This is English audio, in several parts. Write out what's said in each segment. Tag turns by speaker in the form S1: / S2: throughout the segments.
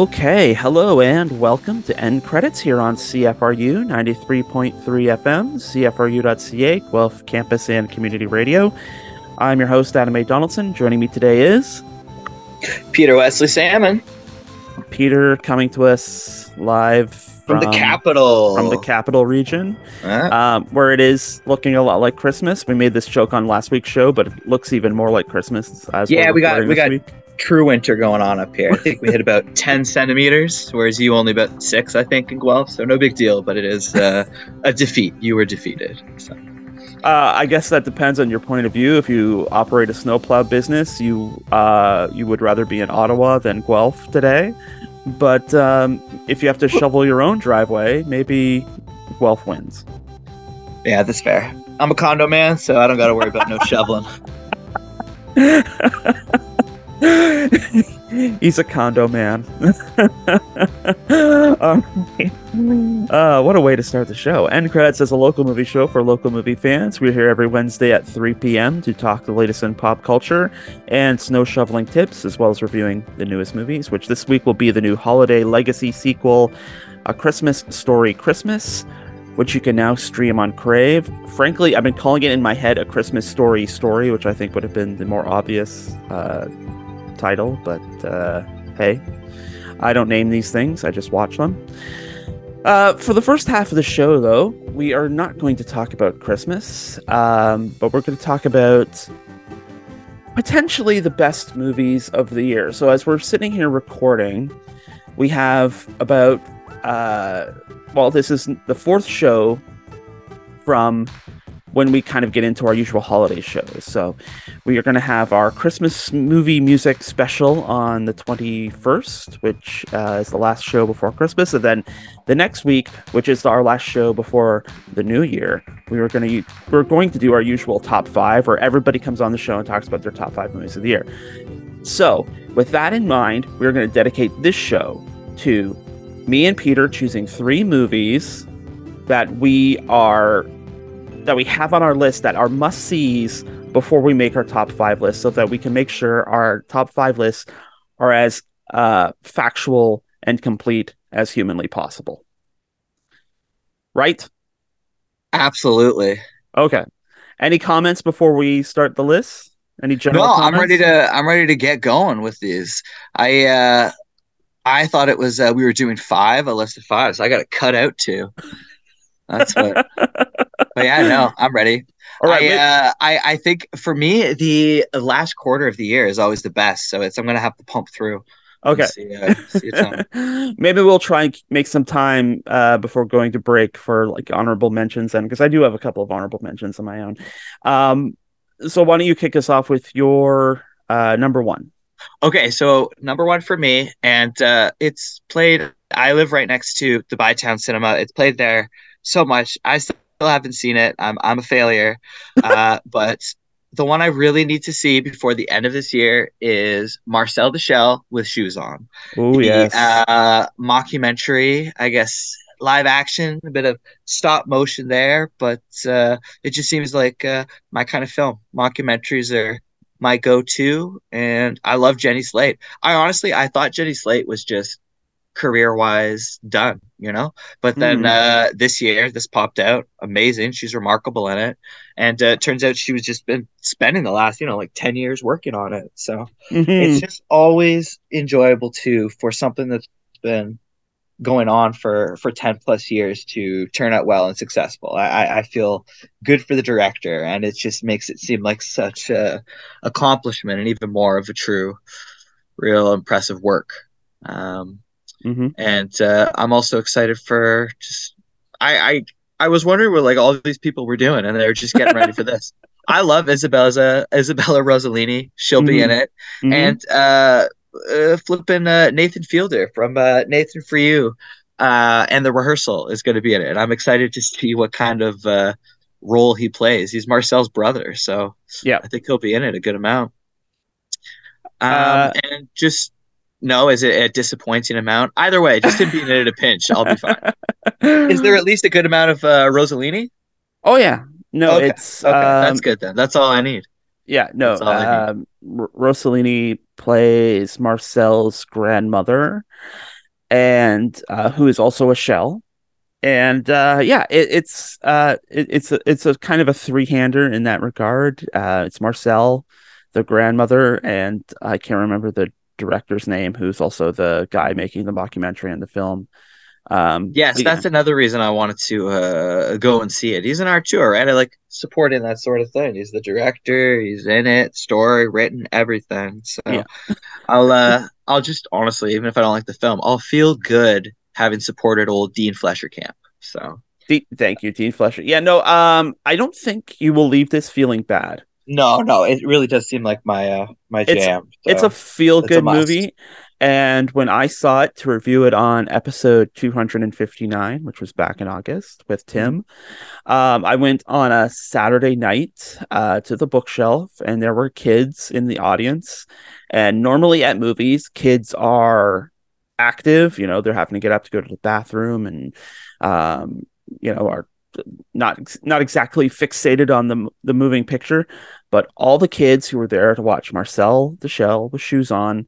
S1: Okay, hello and welcome to End Credits here on CFRU 93.3 FM, CFRU.ca, Guelph Campus and Community Radio. I'm your host, Adam A. Donaldson. Joining me today is
S2: Peter Wesley Salmon
S1: Peter coming to us live
S2: from, the capital.
S1: From the capital region,
S2: Huh?
S1: um, where it is looking a lot like Christmas. We made this joke on last week's show, but it looks even more like Christmas. As
S2: Yeah,
S1: we're
S2: got- we got-
S1: week.
S2: True winter going on up here. I think we hit about 10 centimeters, whereas you only about six, I think, in Guelph. So no big deal, but it is uh, a defeat. You were defeated. So.
S1: Uh, I guess that depends on your point of view. If you operate a snowplow business, you uh, you would rather be in Ottawa than Guelph today. But um, if you have to shovel your own driveway, maybe Guelph wins.
S2: Yeah, that's fair. I'm a condo man, so I don't got to worry about no shoveling.
S1: He's a condo man. Um, uh, what a way to start the show. End Credits is a local movie show for local movie fans. We're here every Wednesday at 3 p.m. to talk the latest in pop culture and snow shoveling tips, as well as reviewing the newest movies, which this week will be the new holiday legacy sequel, A Christmas Story Christmas, which you can now stream on Crave. Frankly, I've been calling it in my head A Christmas Story Story, which I think would have been the more obvious uh, title, but uh, hey, I don't name these things, I just watch them. Uh, for the first half of the show, though, we are not going to talk about Christmas, um, but we're going to talk about potentially the best movies of the year. So, as we're sitting here recording, we have about, uh, well, this is the fourth show from when we kind of get into our usual holiday shows. So, we are going to have our Christmas movie music special on the 21st, which uh, is the last show before Christmas. And then the next week, which is our last show before the new year, we were going to we're going to do our usual top five, where everybody comes on the show and talks about their top five movies of the year. So, with that in mind, we're going to dedicate this show to me and Peter choosing three movies that we are that we have on our list that are must sees before we make our top five list, so that we can make sure our top five lists are as uh, factual and complete as humanly possible. Right?
S2: Absolutely.
S1: Okay. Any comments before we start the list? Any general
S2: no, I'm ready to. I'm ready to get going with these. I uh, I thought it was uh, we were doing five, a list of five, so I got to cut out two. That's what. but yeah, no, I'm ready.
S1: All right.
S2: I, uh, I I think for me the last quarter of the year is always the best. So it's I'm gonna have to pump through.
S1: okay.
S2: See, uh, see.
S1: Maybe we'll try and make some time uh, before going to break for like honorable mentions, then, because I do have a couple of honorable mentions on my own. Um, so why don't you kick us off with your uh, number one?
S2: Okay, so number one for me, and uh, it's played. I live right next to the Bytown Cinema. It's played there so much. I still haven't seen it. I'm I'm a failure. Uh, but the one I really need to see before the end of this year is Marcel Shell with shoes on.
S1: Oh yes.
S2: uh, mockumentary, I guess, live action, a bit of stop motion there, but uh, it just seems like uh, my kind of film. Mockumentaries are my go-to, and I love Jenny Slate. I honestly, I thought Jenny Slate was just career-wise done, you know. But then
S1: Mhm.
S2: uh, this year, this popped out, amazing. She's remarkable in it, and uh, it turns out she was just been spending the last, you know, like ten years working on it. So
S1: Mhm.
S2: it's just always enjoyable too for something that's been going on for for 10 plus years to turn out well and successful I, I i feel good for the director and it just makes it seem like such a accomplishment and even more of a true real impressive work um
S1: Mhm.
S2: and uh i'm also excited for just i i i was wondering what like all these people were doing and they're just getting ready for this i love isabella isabella rossellini she'll be in it
S1: Mhm.
S2: and uh, uh flipping uh, Nathan Fielder from uh, Nathan for You uh, and the rehearsal is going to be in it. And I'm excited to see what kind of uh, role he plays. He's Marcel's brother, so
S1: Yeah.
S2: I think he'll be in it a good amount. Um,
S1: Uh,
S2: and just no, is it a disappointing amount? Either way, just him being in it at a pinch, I'll be fine. Is there at least a good amount of uh, Rossellini?
S1: Oh yeah. No,
S2: Okay,
S1: it's
S2: Okay,
S1: um,
S2: that's good then. That's all I need.
S1: Yeah, no.
S2: That's all I need.
S1: Um, R- Rossellini plays Marcel's grandmother, and uh, who is also a shell. And uh, yeah, it, it's uh, it, it's a it's a kind of a three hander in that regard. Uh, it's Marcel, the grandmother, and I can't remember the director's name, who's also the guy making the documentary and the film. Um,
S2: yes, that's another reason I wanted to uh, go and see it. He's an auteur, right? I like supporting that sort of thing. He's the director. He's in it, story written, everything. So yeah. I'll uh, I'll just honestly, even if I don't like the film, I'll feel good having supported old Dean Fleischer Camp. So
S1: thank you, Dean Fleischer. Yeah, no, um, I don't think you will leave this feeling bad.
S2: No, no, it really does seem like my uh my
S1: it's,
S2: jam.
S1: So it's a feel good movie. And when I saw it to review it on episode 259, which was back in August with mm-hmm. Tim, um, I went on a Saturday night uh, to the bookshelf, and there were kids in the audience. And normally at movies, kids are active. You know, they're having to get up to go to the bathroom, and um, you know, are not not exactly fixated on the the moving picture. But all the kids who were there to watch Marcel the Shell with shoes on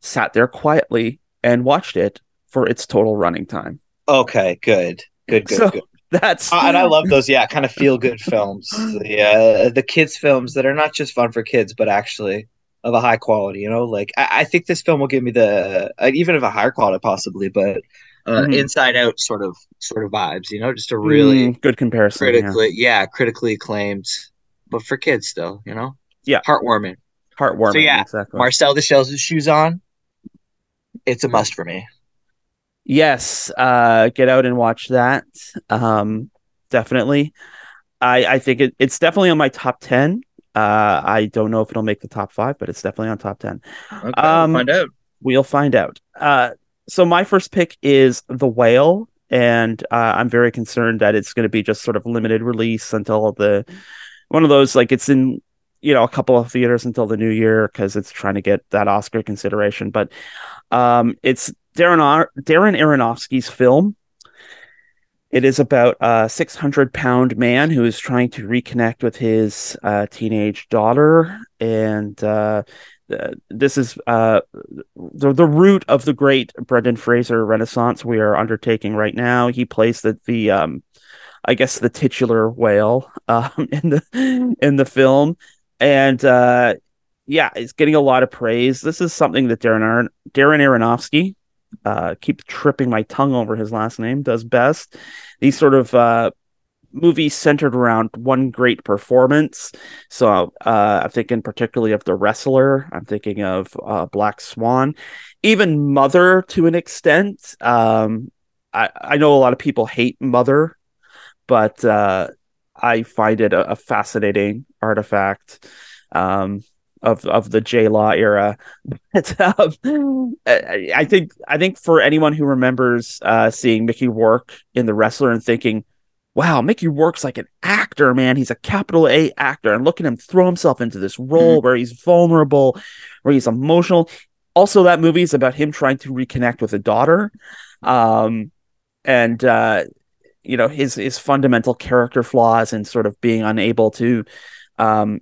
S1: sat there quietly and watched it for its total running time.
S2: Okay, good, good, good, so good.
S1: That's
S2: uh, and I love those. Yeah, kind of feel good films. The uh, the kids films that are not just fun for kids, but actually of a high quality. You know, like I, I think this film will give me the uh, even of a higher quality possibly, but uh, mm-hmm. inside out sort of sort of vibes. You know, just a really
S1: mm, good comparison.
S2: Critically, yeah. yeah, critically acclaimed, but for kids still. You know,
S1: yeah,
S2: heartwarming.
S1: Heartwarming. So yeah, exactly.
S2: Marcel the Shell's shoes on it's a must for me.
S1: Yes, uh, get out and watch that. Um, definitely. I I think it, it's definitely on my top ten. Uh, I don't know if it'll make the top five, but it's definitely on top ten.
S2: Okay, um, we'll find out.
S1: We'll find out. Uh, so my first pick is The Whale, and uh, I'm very concerned that it's going to be just sort of limited release until the one of those like it's in you know a couple of theaters until the new year because it's trying to get that Oscar consideration. But um, it's Darren Ar- Darren Aronofsky's film. It is about a 600 pound man who is trying to reconnect with his uh, teenage daughter. And uh, this is uh, the, the root of the great Brendan Fraser renaissance we are undertaking right now. He plays the, the um, I guess, the titular whale um, in the in the film. And uh, yeah, it's getting a lot of praise. This is something that Darren Ar- Darren Aronofsky, uh, keep tripping my tongue over his last name, does best. These sort of uh, movies centered around one great performance. So uh, I'm thinking particularly of The Wrestler. I'm thinking of uh, Black Swan, even Mother to an extent. Um, I, I know a lot of people hate Mother, but uh, I find it a, a fascinating artifact. Um, of of the J Law era. But um, I think I think for anyone who remembers uh, seeing Mickey Rourke in The Wrestler and thinking, "Wow, Mickey Rourke's like an actor, man. He's a capital A actor," and look at him throw himself into this role mm-hmm. where he's vulnerable, where he's emotional. Also, that movie is about him trying to reconnect with a daughter, um, and uh, you know his his fundamental character flaws and sort of being unable to um,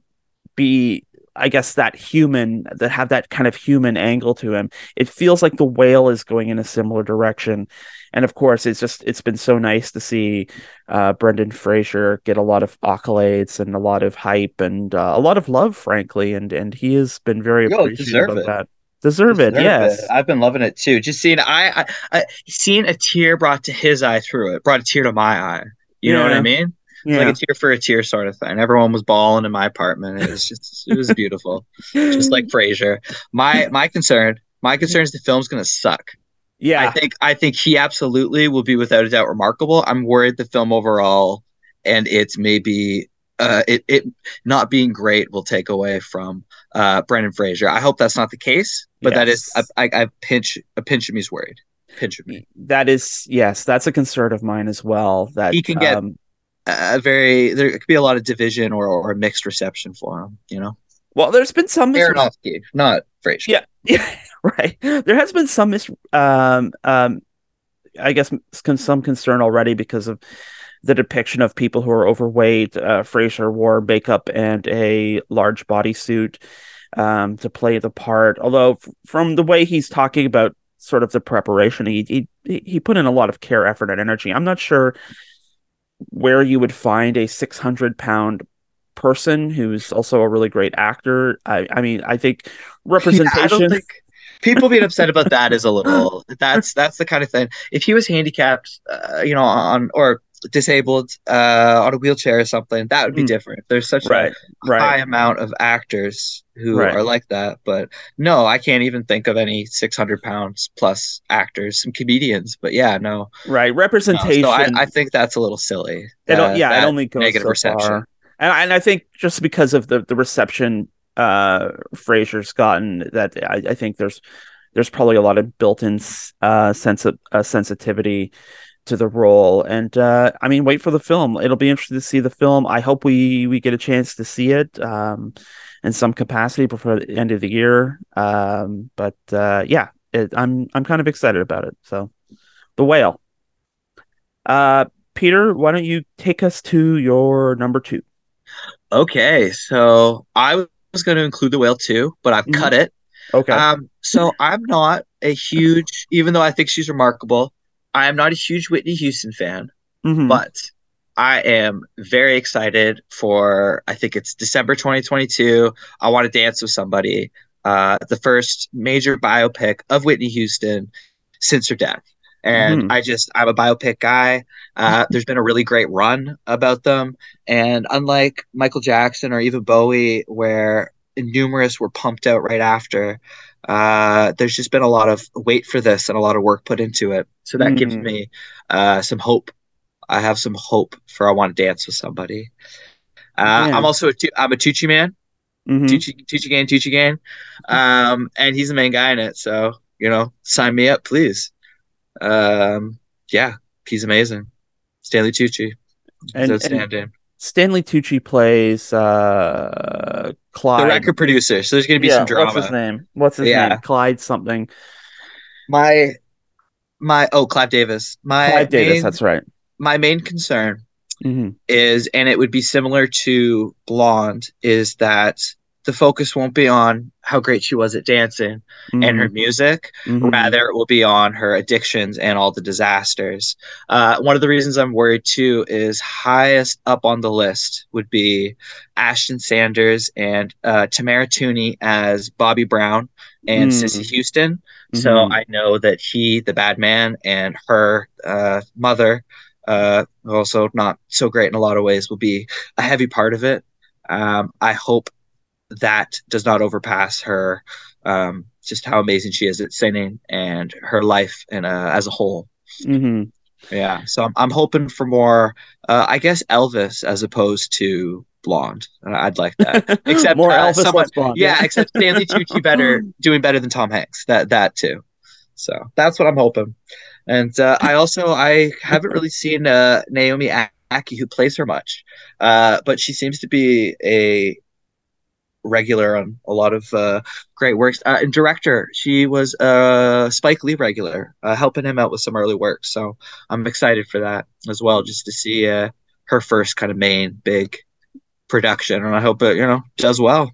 S1: be I guess that human that have that kind of human angle to him. It feels like the whale is going in a similar direction, and of course, it's just it's been so nice to see uh, Brendan Fraser get a lot of accolades and a lot of hype and uh, a lot of love, frankly, and and he has been very Yo, appreciative of that. Deserve, deserve it, yes. It.
S2: I've been loving it too. Just seeing I, I, I seeing a tear brought to his eye through it, brought a tear to my eye. You yeah. know what I mean? yeah. like a tear for a tear sort of thing. Everyone was bawling in my apartment. It was just it was beautiful. just like Fraser. My my concern, my concern is the film's gonna suck.
S1: Yeah.
S2: I think I think he absolutely will be without a doubt remarkable. I'm worried the film overall and it's maybe uh, it it not being great will take away from uh, Brendan Fraser. I hope that's not the case, but yes. that is I, I, I pinch a pinch of me's worried. Pinch of me.
S1: That is yes, that's a concern of mine as well. That
S2: he can get um, a very there could be a lot of division or or mixed reception for him. You know.
S1: Well, there's been some
S2: mis- Aronofsky, not Fraser.
S1: Yeah, yeah, right. There has been some mis- um um, I guess some concern already because of the depiction of people who are overweight. Uh, Fraser wore makeup and a large bodysuit. um, to play the part. Although f- from the way he's talking about sort of the preparation, he he he put in a lot of care, effort, and energy. I'm not sure where you would find a 600 pound person who's also a really great actor. I, I mean, I think representation. Yeah, I think
S2: people being upset about that is a little. That's that's the kind of thing. If he was handicapped, uh, you know, on or disabled uh, on a wheelchair or something, that would be mm. different. There's such right, a right. high amount of actors who right. are like that. But no, I can't even think of any 600 pounds plus actors, some comedians. But yeah, no.
S1: Right. Representation. No, so
S2: I, I, think that's a little silly.
S1: It, uh, yeah, it only goes negative so reception. Far. And, and I think just because of the, the reception uh Fraser's gotten, that I, I think there's there's probably a lot of built-in uh, sense of uh, sensitivity to the role. And uh, I mean, wait for the film. It'll be interesting to see the film. I hope we we get a chance to see it um, in some capacity before the end of the year. Um, but uh, yeah, it, I'm I'm kind of excited about it. So, the whale. Uh, Peter, why don't you take us to your number two?
S2: Okay, so I was going to include the whale too, but I've mm-hmm. cut it.
S1: Okay.
S2: Um, so I'm not a huge, even though I think she's remarkable. I am not a huge Whitney Houston fan, mm-hmm. but I am very excited for. I think it's December 2022. I want to dance with somebody. Uh, the first major biopic of Whitney Houston since her death. And mm. I just, I'm a biopic guy. Uh, there's been a really great run about them. And unlike Michael Jackson or even Bowie, where numerous were pumped out right after, uh, there's just been a lot of wait for this and a lot of work put into it. So that mm. gives me uh, some hope. I have some hope for I want to dance with somebody. Uh, yeah. I'm also a I'm a Tucci man. Mm-hmm. Tucci Tucci Gang Tucci Gang, um, and he's the main guy in it. So you know, sign me up, please. Um, yeah, he's amazing. Stanley Tucci, and, outstanding.
S1: Stanley Tucci plays uh, Clyde,
S2: the record producer. So there's going to be yeah, some drama.
S1: What's his name? What's his yeah. name? Clyde something.
S2: My my oh Clive Davis. My
S1: Clive Davis. Main, that's right.
S2: My main concern mm-hmm. is, and it would be similar to Blonde, is that the focus won't be on how great she was at dancing mm-hmm. and her mm-hmm. music. Mm-hmm. Rather, it will be on her addictions and all the disasters. Uh, one of the reasons I'm worried too is highest up on the list would be Ashton Sanders and uh, Tamara Tunie as Bobby Brown and mm. Cissy Houston. Mm-hmm. So I know that he, the bad man, and her uh, mother, uh, also not so great in a lot of ways, will be a heavy part of it. Um, I hope that does not overpass her um, just how amazing she is at singing and her life and uh, as a whole.
S1: Mm-hmm.
S2: Yeah, so I'm, I'm hoping for more. Uh, I guess Elvis as opposed to Blonde. Uh, I'd like that. Except
S1: more uh, Elvis, someone, Blonde.
S2: Yeah, yeah. except Stanley Tucci better doing better than Tom Hanks. That that too. So that's what I'm hoping. And uh, I also I haven't really seen uh, Naomi Ackie who plays her much, uh, but she seems to be a regular on a lot of uh, great works. Uh, and director, she was a Spike Lee regular, uh, helping him out with some early work. So I'm excited for that as well, just to see uh, her first kind of main big production. And I hope it, you know, does well.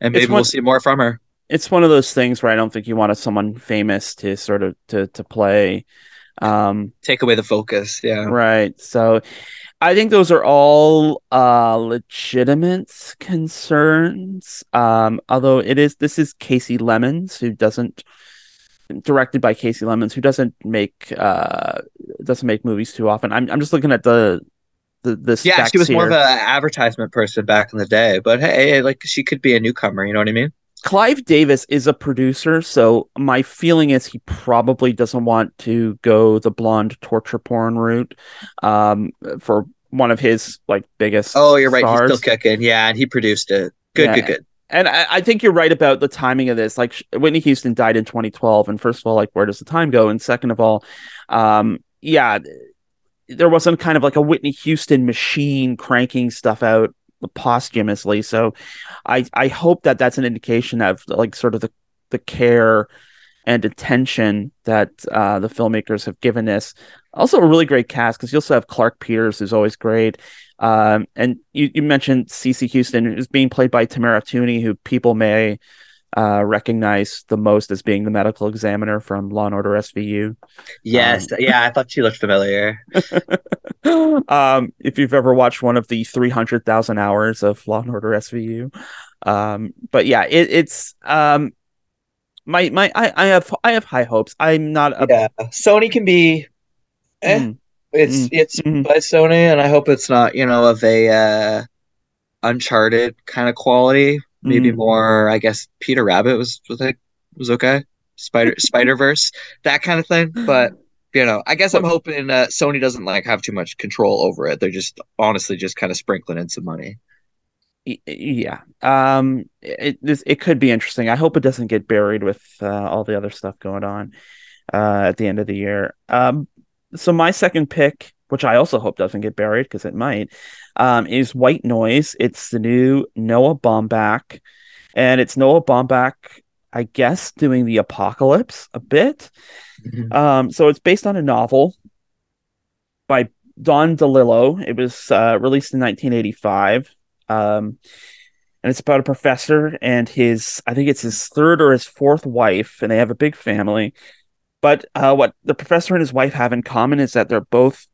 S2: And maybe one, we'll see more from her.
S1: It's one of those things where I don't think you wanted someone famous to sort of to to play. Um,
S2: Take away the focus. Yeah.
S1: Right. So I think those are all uh, legitimate concerns. Um, although it is this is Kasi Lemmons who doesn't directed by Kasi Lemmons who doesn't make uh, doesn't make movies too often. I'm I'm just looking at the the this
S2: yeah she was
S1: here.
S2: more of an advertisement person back in the day, but hey, like she could be a newcomer. You know what I mean?
S1: Clive Davis is a producer, so my feeling is he probably doesn't want to go the blonde torture porn route um, for one of his like biggest.
S2: Oh, you're right. Stars. He's still kicking. Yeah, and he produced it. Good, yeah. good, good.
S1: And I, I, think you're right about the timing of this. Like Whitney Houston died in 2012, and first of all, like where does the time go? And second of all, um, yeah, there wasn't kind of like a Whitney Houston machine cranking stuff out posthumously. So, I I hope that that's an indication of like sort of the the care and attention that uh, the filmmakers have given this. Also, a really great cast because you also have Clarke Peters, who's always great. Um, and you, you mentioned Cissy Houston who's being played by Tamara Tunie, who people may uh, recognize the most as being the medical examiner from Law and Order SVU.
S2: Yes, um, yeah, I thought she looked familiar.
S1: um, if you've ever watched one of the three hundred thousand hours of Law and Order SVU, um, but yeah, it, it's um, my my I, I have I have high hopes. I'm not
S2: a yeah. Sony can be. Eh. Mm. It's mm. it's mm. by Sony, and I hope it's not you know of a uh, Uncharted kind of quality maybe mm. more i guess peter rabbit was was like was okay spider spider verse that kind of thing but you know i guess i'm hoping uh, sony doesn't like have too much control over it they're just honestly just kind of sprinkling in some money
S1: yeah um it this it could be interesting i hope it doesn't get buried with uh, all the other stuff going on uh at the end of the year um so my second pick which i also hope doesn't get buried because it might um, is White Noise. It's the new Noah Baumbach, and it's Noah Baumbach, I guess, doing the apocalypse a bit. Mm-hmm. Um, so it's based on a novel by Don DeLillo. It was uh, released in 1985. Um, and it's about a professor and his, I think it's his third or his fourth wife, and they have a big family. But uh, what the professor and his wife have in common is that they're both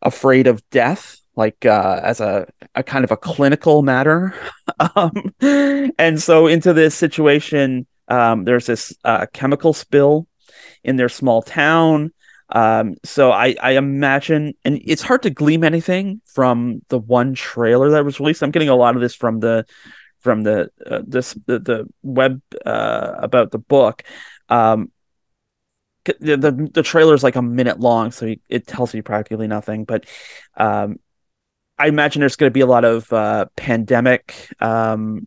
S1: afraid of death like uh, as a, a kind of a clinical matter. um, and so into this situation, um, there's this uh, chemical spill in their small town. Um, so I, I imagine, and it's hard to glean anything from the one trailer that was released. I'm getting a lot of this from the from the uh, this the, the web uh, about the book. Um, the, the the trailer is like a minute long, so it tells you practically nothing. But um, I imagine there's going to be a lot of uh, pandemic um,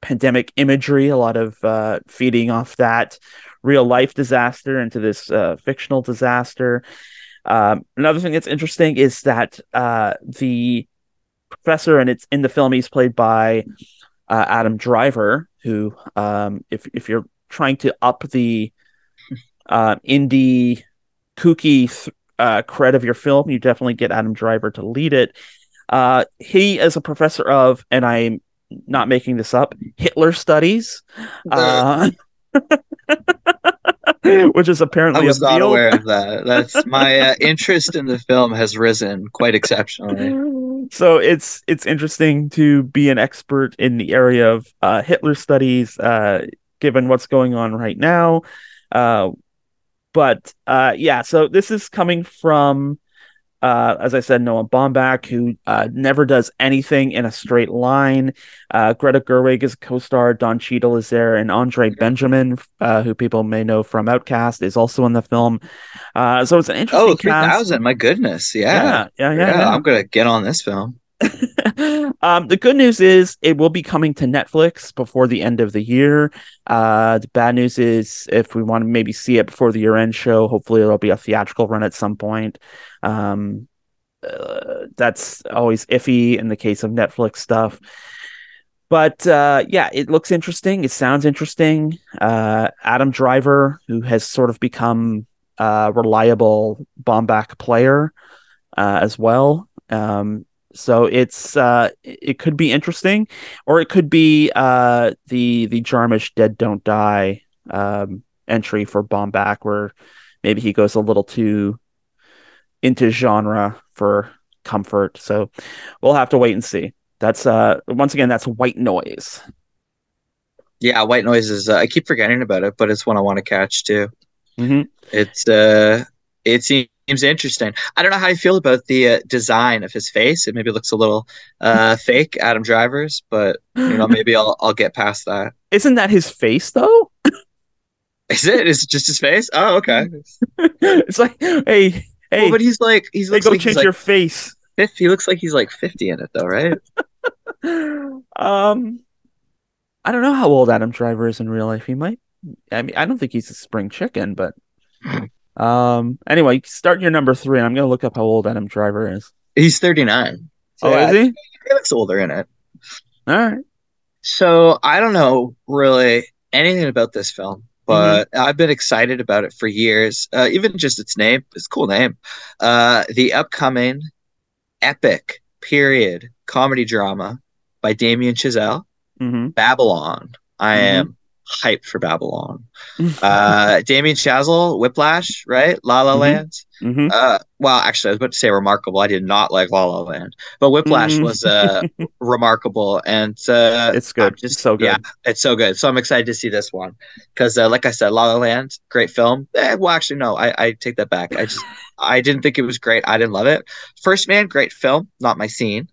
S1: pandemic imagery, a lot of uh, feeding off that real life disaster into this uh, fictional disaster. Um, another thing that's interesting is that uh, the professor, and it's in the film, he's played by uh, Adam Driver, who, um, if if you're trying to up the uh, indie kooky th- uh, cred of your film, you definitely get Adam Driver to lead it. Uh, he is a professor of, and I'm not making this up, Hitler studies, uh, which is apparently
S2: I was not field. aware of that. That's my uh, interest in the film has risen quite exceptionally.
S1: So it's it's interesting to be an expert in the area of uh, Hitler studies, uh, given what's going on right now. Uh, but uh, yeah, so this is coming from, uh, as I said, Noah Baumbach, who uh, never does anything in a straight line. Uh, Greta Gerwig is co-star, Don Cheadle is there, and Andre Benjamin, uh, who people may know from OutKast, is also in the film. Uh, so it's an interesting. Oh,
S2: 3000, my goodness.
S1: Yeah. Yeah, yeah, yeah.
S2: yeah, yeah. I'm going to get on this film.
S1: um, the good news is it will be coming to Netflix before the end of the year. Uh, the bad news is if we want to maybe see it before the year end show, hopefully it'll be a theatrical run at some point. Um, uh, that's always iffy in the case of Netflix stuff. But uh, yeah, it looks interesting. It sounds interesting. Uh, Adam Driver, who has sort of become a reliable Baumbach player uh, as well. Um, so it's uh, it could be interesting, or it could be uh, the the Jarmusch Dead Don't Die um, entry for Baumbach, where maybe he goes a little too into genre for comfort. So we'll have to wait and see. That's uh once again that's White Noise.
S2: Yeah, White Noise is. Uh, I keep forgetting about it, but it's one I want to catch too.
S1: Mm-hmm.
S2: It's uh, it seems seems interesting. I don't know how you feel about the uh, design of his face. It maybe looks a little uh, fake, Adam Driver's, but you know, maybe I'll I'll get past that.
S1: Isn't that his face though?
S2: Is it? Is it just his face? Oh, okay.
S1: it's like, hey, hey,
S2: well, but he's like, he's
S1: hey, go
S2: like
S1: change your like, face.
S2: He looks like he's like fifty in it, though, right?
S1: um, I don't know how old Adam Driver is in real life. He might. I mean, I don't think he's a spring chicken, but Um. Anyway, start your number three, and I'm gonna look up how old Adam Driver is.
S2: He's 39.
S1: So oh, is he?
S2: He looks older in it.
S1: All right.
S2: So I don't know really anything about this film. but mm-hmm. I've been excited about it for years. Uh, even just its name, it's a cool name. Uh, the upcoming epic period comedy drama by Damien Chazelle,
S1: mm-hmm.
S2: Babylon. I mm-hmm. am hyped for Babylon. uh, Damien Chazelle, Whiplash, right? La La mm-hmm. Land.
S1: Mm-hmm.
S2: Uh, well, actually, I was about to say remarkable. I did not like La La Land, but Whiplash mm-hmm. was uh, remarkable, and uh,
S1: it's good. just so good. Yeah,
S2: it's so good. So I'm excited to see this one because, uh, like I said, La La Land, great film. Eh, well, actually, no, I, I take that back. I just I didn't think it was great. I didn't love it. First Man, great film, not my scene,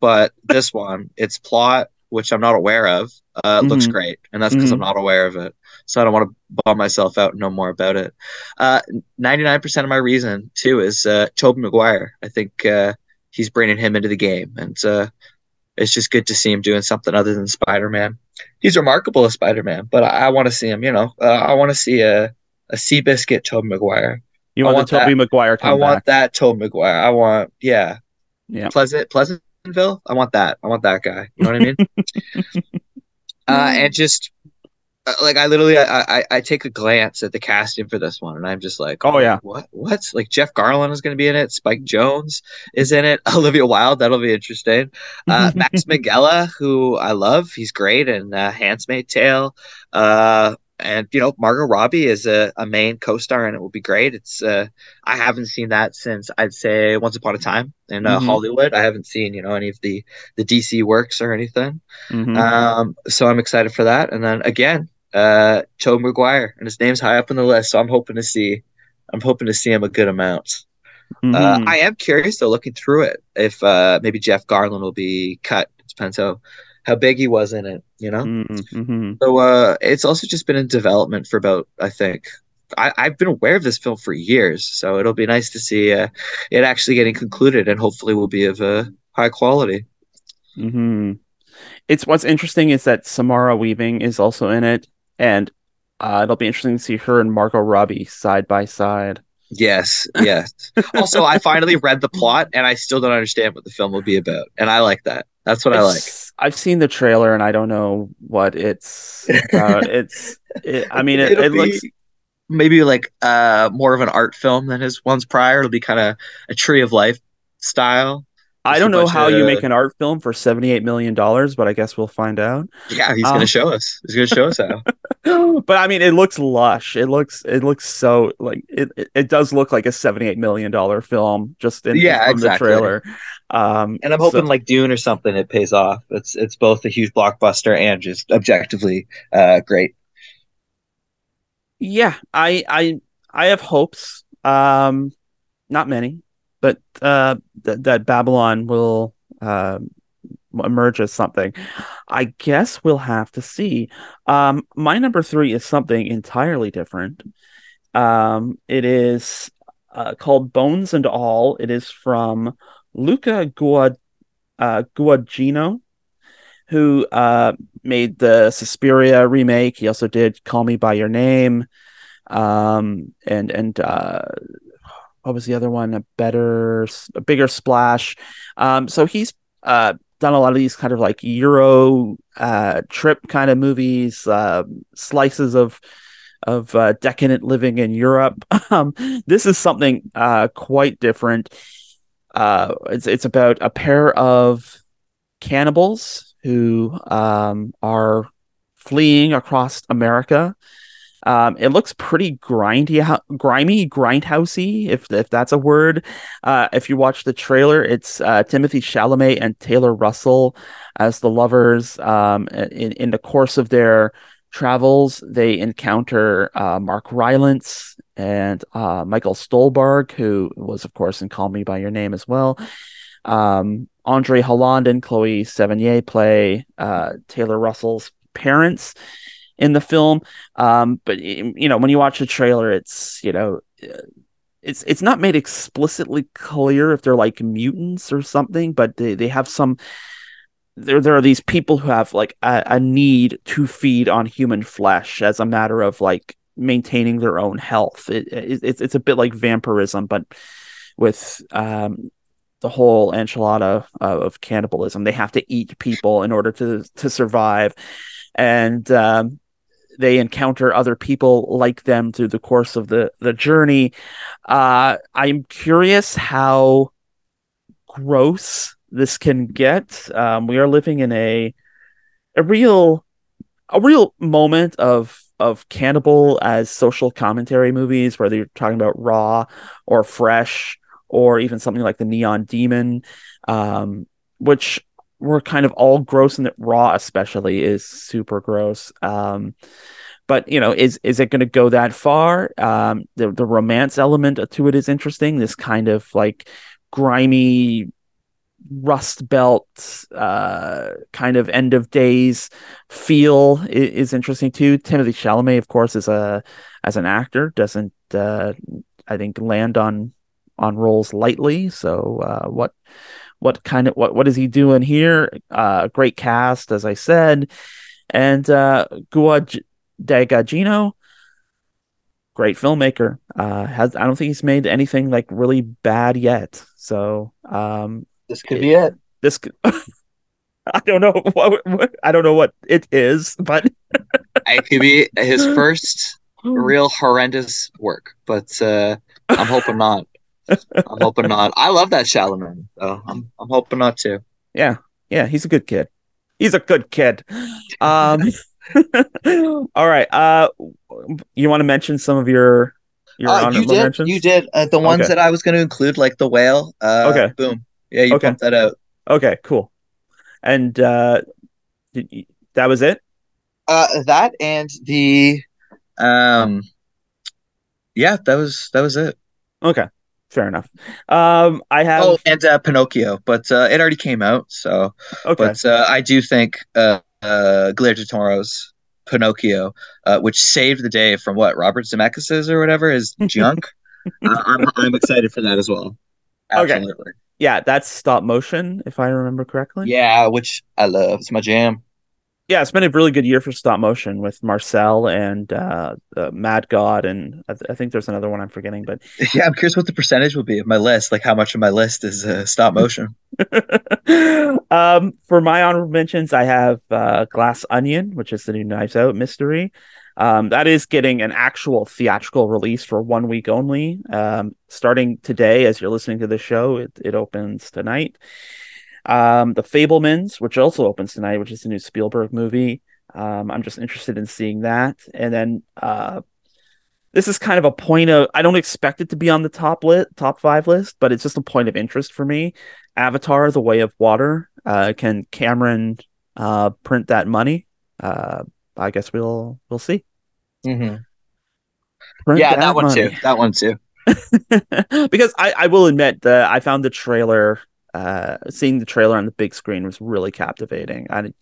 S2: but this one, its plot, which I'm not aware of, uh, mm-hmm. looks great, and that's because mm-hmm. I'm not aware of it. So I don't want to bum myself out and know more about it. Uh, 99% of my reason too is uh, Tobey Maguire. I think uh, he's bringing him into the game, and uh, it's just good to see him doing something other than Spider Man. He's remarkable as Spider Man, but I, I want to see him. You know, uh, I want to see a a Seabiscuit Tobey Maguire.
S1: You want, want the Tobey Maguire?
S2: I want
S1: back.
S2: that Tobey Maguire. I want yeah,
S1: yeah.
S2: Pleasant Pleasant Pleasantville. I want that. I want that guy. You know what I mean? uh, and just uh, like I literally I, I, I take a glance at the casting for this one and I'm just like
S1: oh yeah
S2: what what's like Jeff Garlin is going to be in it Spike Jonze is in it Olivia Wilde that'll be interesting uh, Max Minghella who I love he's great in uh, Handmaid's Tale uh, and you know Margot Robbie is a, a main co-star and it will be great it's uh I haven't seen that since I'd say Once Upon a Time in uh, mm-hmm. Hollywood I haven't seen you know any of the the DC works or anything
S1: mm-hmm.
S2: um so I'm excited for that and then again uh Tobey Maguire and his name's high up on the list so I'm hoping to see I'm hoping to see him a good amount uh, mm-hmm. uh, I am curious though looking through it if uh maybe Jeff Garlin will be cut depends how how big he was in it, you know?
S1: Mm-hmm.
S2: So uh, it's also just been in development for about, I think, I, have been aware of this film for years. So it'll be nice to see uh, it actually getting concluded and hopefully will be of a high quality.
S1: Mm-hmm. It's what's interesting is that Samara Weaving is also in it. And uh, it'll be interesting to see her and Margot Robbie side by side.
S2: Yes, yes. also, I finally read the plot and I still don't understand what the film will be about. And I like that. That's what
S1: it's,
S2: I like.
S1: I've seen the trailer and I don't know what it's about. it's, it, I mean, it, it looks
S2: maybe like uh more of an art film than his ones prior. It'll be kind of a tree of life style.
S1: I don't know how of... you make an art film for seventy-eight million dollars, but I guess we'll find out.
S2: Yeah, he's um, gonna show us. He's gonna show us how.
S1: but I mean, it looks lush. It looks it looks so like it. It, does look like a seventy-eight million dollar film just in,
S2: yeah, exactly.
S1: the trailer. Um,
S2: and I'm hoping so, like Dune or something, it pays off. It's it's both a huge blockbuster and just objectively uh, great.
S1: Yeah, I I I have hopes. Um, not many, but uh, th- that Babylon will uh, emerge as something. I guess we'll have to see. Um, my number three is something entirely different. Um, it is uh, called Bones and All. It is from Luca Guad- uh, Guadagnino, who uh, made the Suspiria remake. He also did Call Me by Your Name, um, and and uh, what was the other one? A better, a bigger splash. Um, so he's uh, done a lot of these kind of like Euro uh, trip kind of movies, uh, slices of of uh, decadent living in Europe. Um, this is something uh, quite different. Uh, it's it's about a pair of cannibals who um, are fleeing across America um, it looks pretty grindy, grimy, grindhousey, if if that's a word. Uh, if you watch the trailer, it's uh, Timothée Chalamet and Taylor Russell as the lovers. Um, in in the course of their travels, they encounter uh, Mark Rylance and uh, Michael Stuhlbarg, who was, of course, in Call Me by Your Name as well. Um, Andre Holland and Chloe Sevigny play uh, Taylor Russell's parents in the film. Um, but you know, when you watch the trailer, it's you know, it's it's not made explicitly clear if they're like mutants or something, but they they have some. There, there are these people who have like a, a need to feed on human flesh as a matter of like maintaining their own health. It, it, it's it's a bit like vampirism, but with um, the whole enchilada of cannibalism. They have to eat people in order to to survive, and um, they encounter other people like them through the course of the the journey. Uh, I'm curious how gross this can get. Um, we are living in a a real a real moment of of cannibal as social commentary movies, whether you're talking about Raw or Fresh or even something like the Neon Demon, um, which were kind of all gross and Raw especially is super gross. Um, but you know, is is it going to go that far? Um, the the romance element to it is interesting. This kind of like grimy rust belt uh, kind of end of days feel is, is, interesting too. Timothy Chalamet, of course, is a as an actor doesn't uh, I think land on on roles lightly. So uh, what what kind of what what is he doing here? Uh, great cast, as I said, and uh, Gua Daygino. Great filmmaker. Uh, has I don't think he's made anything like really bad yet. So um,
S2: this could it, be it.
S1: This could, I don't know what, what, I don't know what it is, but
S2: it could be his first real horrendous work. But uh, I'm hoping not. I'm hoping not. I love that Chalamet, so I'm I'm hoping not to.
S1: Yeah, yeah, he's a good kid. He's a good kid. Um, all right. Uh, you want to mention some of your your
S2: uh, you did. Mentions? You did. Uh, the ones okay. that I was going to include, like the whale. Uh, okay. Boom. Yeah, you okay. pumped that out.
S1: Okay, cool. And uh you, that was it?
S2: Uh that and the um yeah, that was that was it.
S1: Okay. Fair enough. Um I have Oh,
S2: and uh, Pinocchio, but uh it already came out, so okay. but uh, I do think uh uh Guillermo Toro's Pinocchio, uh, which saved the day from what Robert Zemeckis or whatever is junk. uh, I'm I'm excited for that as well.
S1: Absolutely. Okay yeah, that's stop motion, if I remember correctly.
S2: Yeah, which I love. It's my jam.
S1: Yeah, it's been a really good year for stop motion with Marcel and uh, uh, Mad God, and I, th- I, think there's another one I'm forgetting. But
S2: yeah, I'm curious what the percentage will be of my list. Like how much of my list is uh, stop motion.
S1: um, for my honorable mentions, I have uh, Glass Onion, which is the new Knives Out mystery. Um, that is getting an actual theatrical release for one week only. Um, starting today, as you're listening to the show, it, it opens tonight. Um, the Fabelmans, which also opens tonight, which is a new Spielberg movie. Um, I'm just interested in seeing that. And then uh, this is kind of a point of I don't expect it to be on the top lit top five list, but it's just a point of interest for me. Avatar: The Way of Water. Uh, can Cameron uh, print that money? Uh, I guess we'll we'll see.
S2: Mm-hmm. Yeah, that one money. too. That one too.
S1: because I, I will admit that I found the trailer, uh, seeing the trailer on the big screen was really captivating. I,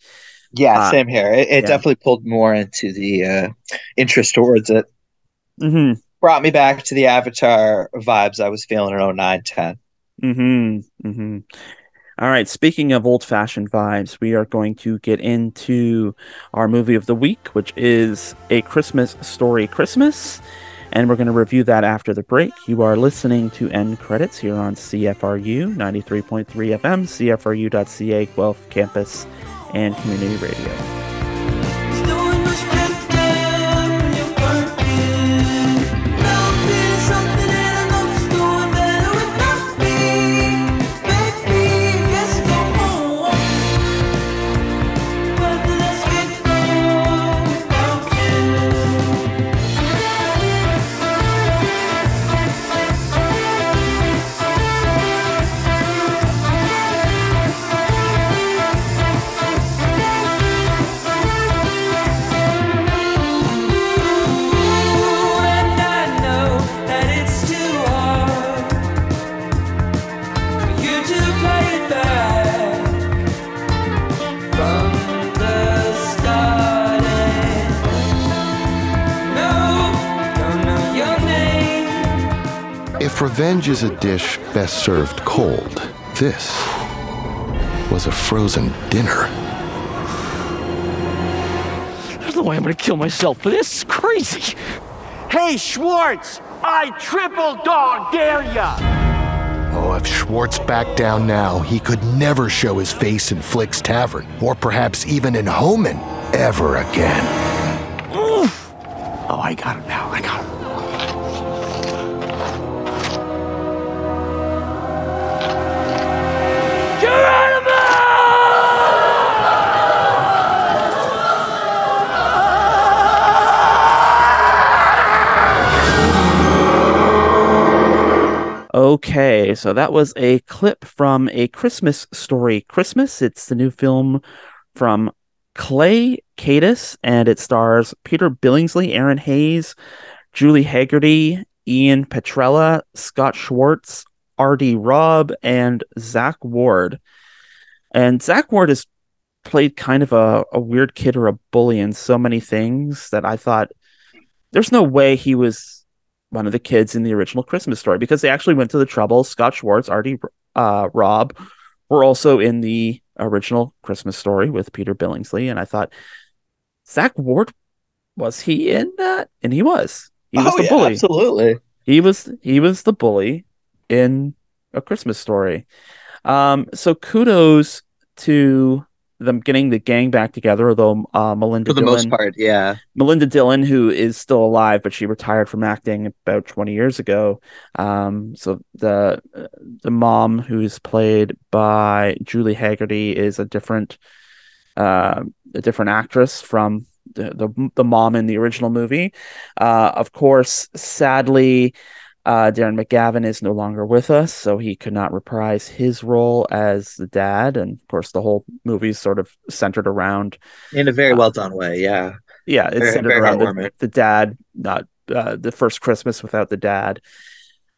S2: yeah, uh, same here. It, it yeah. definitely pulled more into the uh, interest towards it.
S1: Mm-hmm.
S2: Brought me back to the Avatar vibes I was feeling in 09 10.
S1: Mm-hmm. Mm-hmm. All right, speaking of old fashioned vibes, we are going to get into our movie of the week, which is A Christmas Story Christmas. And we're going to review that after the break. You are listening to End Credits here on CFRU 93.3 FM, CFRU.ca, Guelph Campus, and Community Radio.
S3: Revenge is a dish best served cold. This was a frozen dinner.
S4: There's no way I'm gonna kill myself for this. It's crazy. Hey, Schwartz! I triple dog dare ya!
S3: Oh, if Schwartz backed down now, he could never show his face in Flick's Tavern, or perhaps even in Hohman, ever again.
S4: Oof. Oh, I got him now. I got him.
S1: Okay, so that was a clip from A Christmas Story Christmas. It's the new film from Clay Kaytis, and it stars Peter Billingsley, Erinn Hayes, Julie Hagerty, Ian Petrella, Scott Schwartz, R.D. Robb, and Zach Ward. And Zach Ward has played kind of a, a weird kid or a bully in so many things that I thought there's no way he was one of the kids in the original Christmas story because they actually went to the trouble. Scott Schwartz, Artie Uh, Robb were also in the original Christmas story with Peter Billingsley, and I thought Zach Ward was he in that? And he was. He was
S2: oh,
S1: the
S2: yeah,
S1: bully.
S2: absolutely.
S1: He was he was the bully in a Christmas story. Um, so kudos to them getting the gang back together, although uh, Melinda
S2: For the
S1: Dillon,
S2: most part, yeah.
S1: Melinda Dillon, who is still alive, but she retired from acting about 20 years ago. Um, so the the mom, who's played by Julie Hagerty, is a different uh, a different actress from the, the the mom in the original movie. Uh, of course, sadly, uh, Darren McGavin is no longer with us, so he could not reprise his role as the dad. And of course, the whole movie is sort of centered around
S2: In a very
S1: Uh,
S2: well done way, yeah.
S1: yeah, it's
S2: Very-
S1: centered
S2: very
S1: around the, the dad, not uh, the first Christmas without the dad.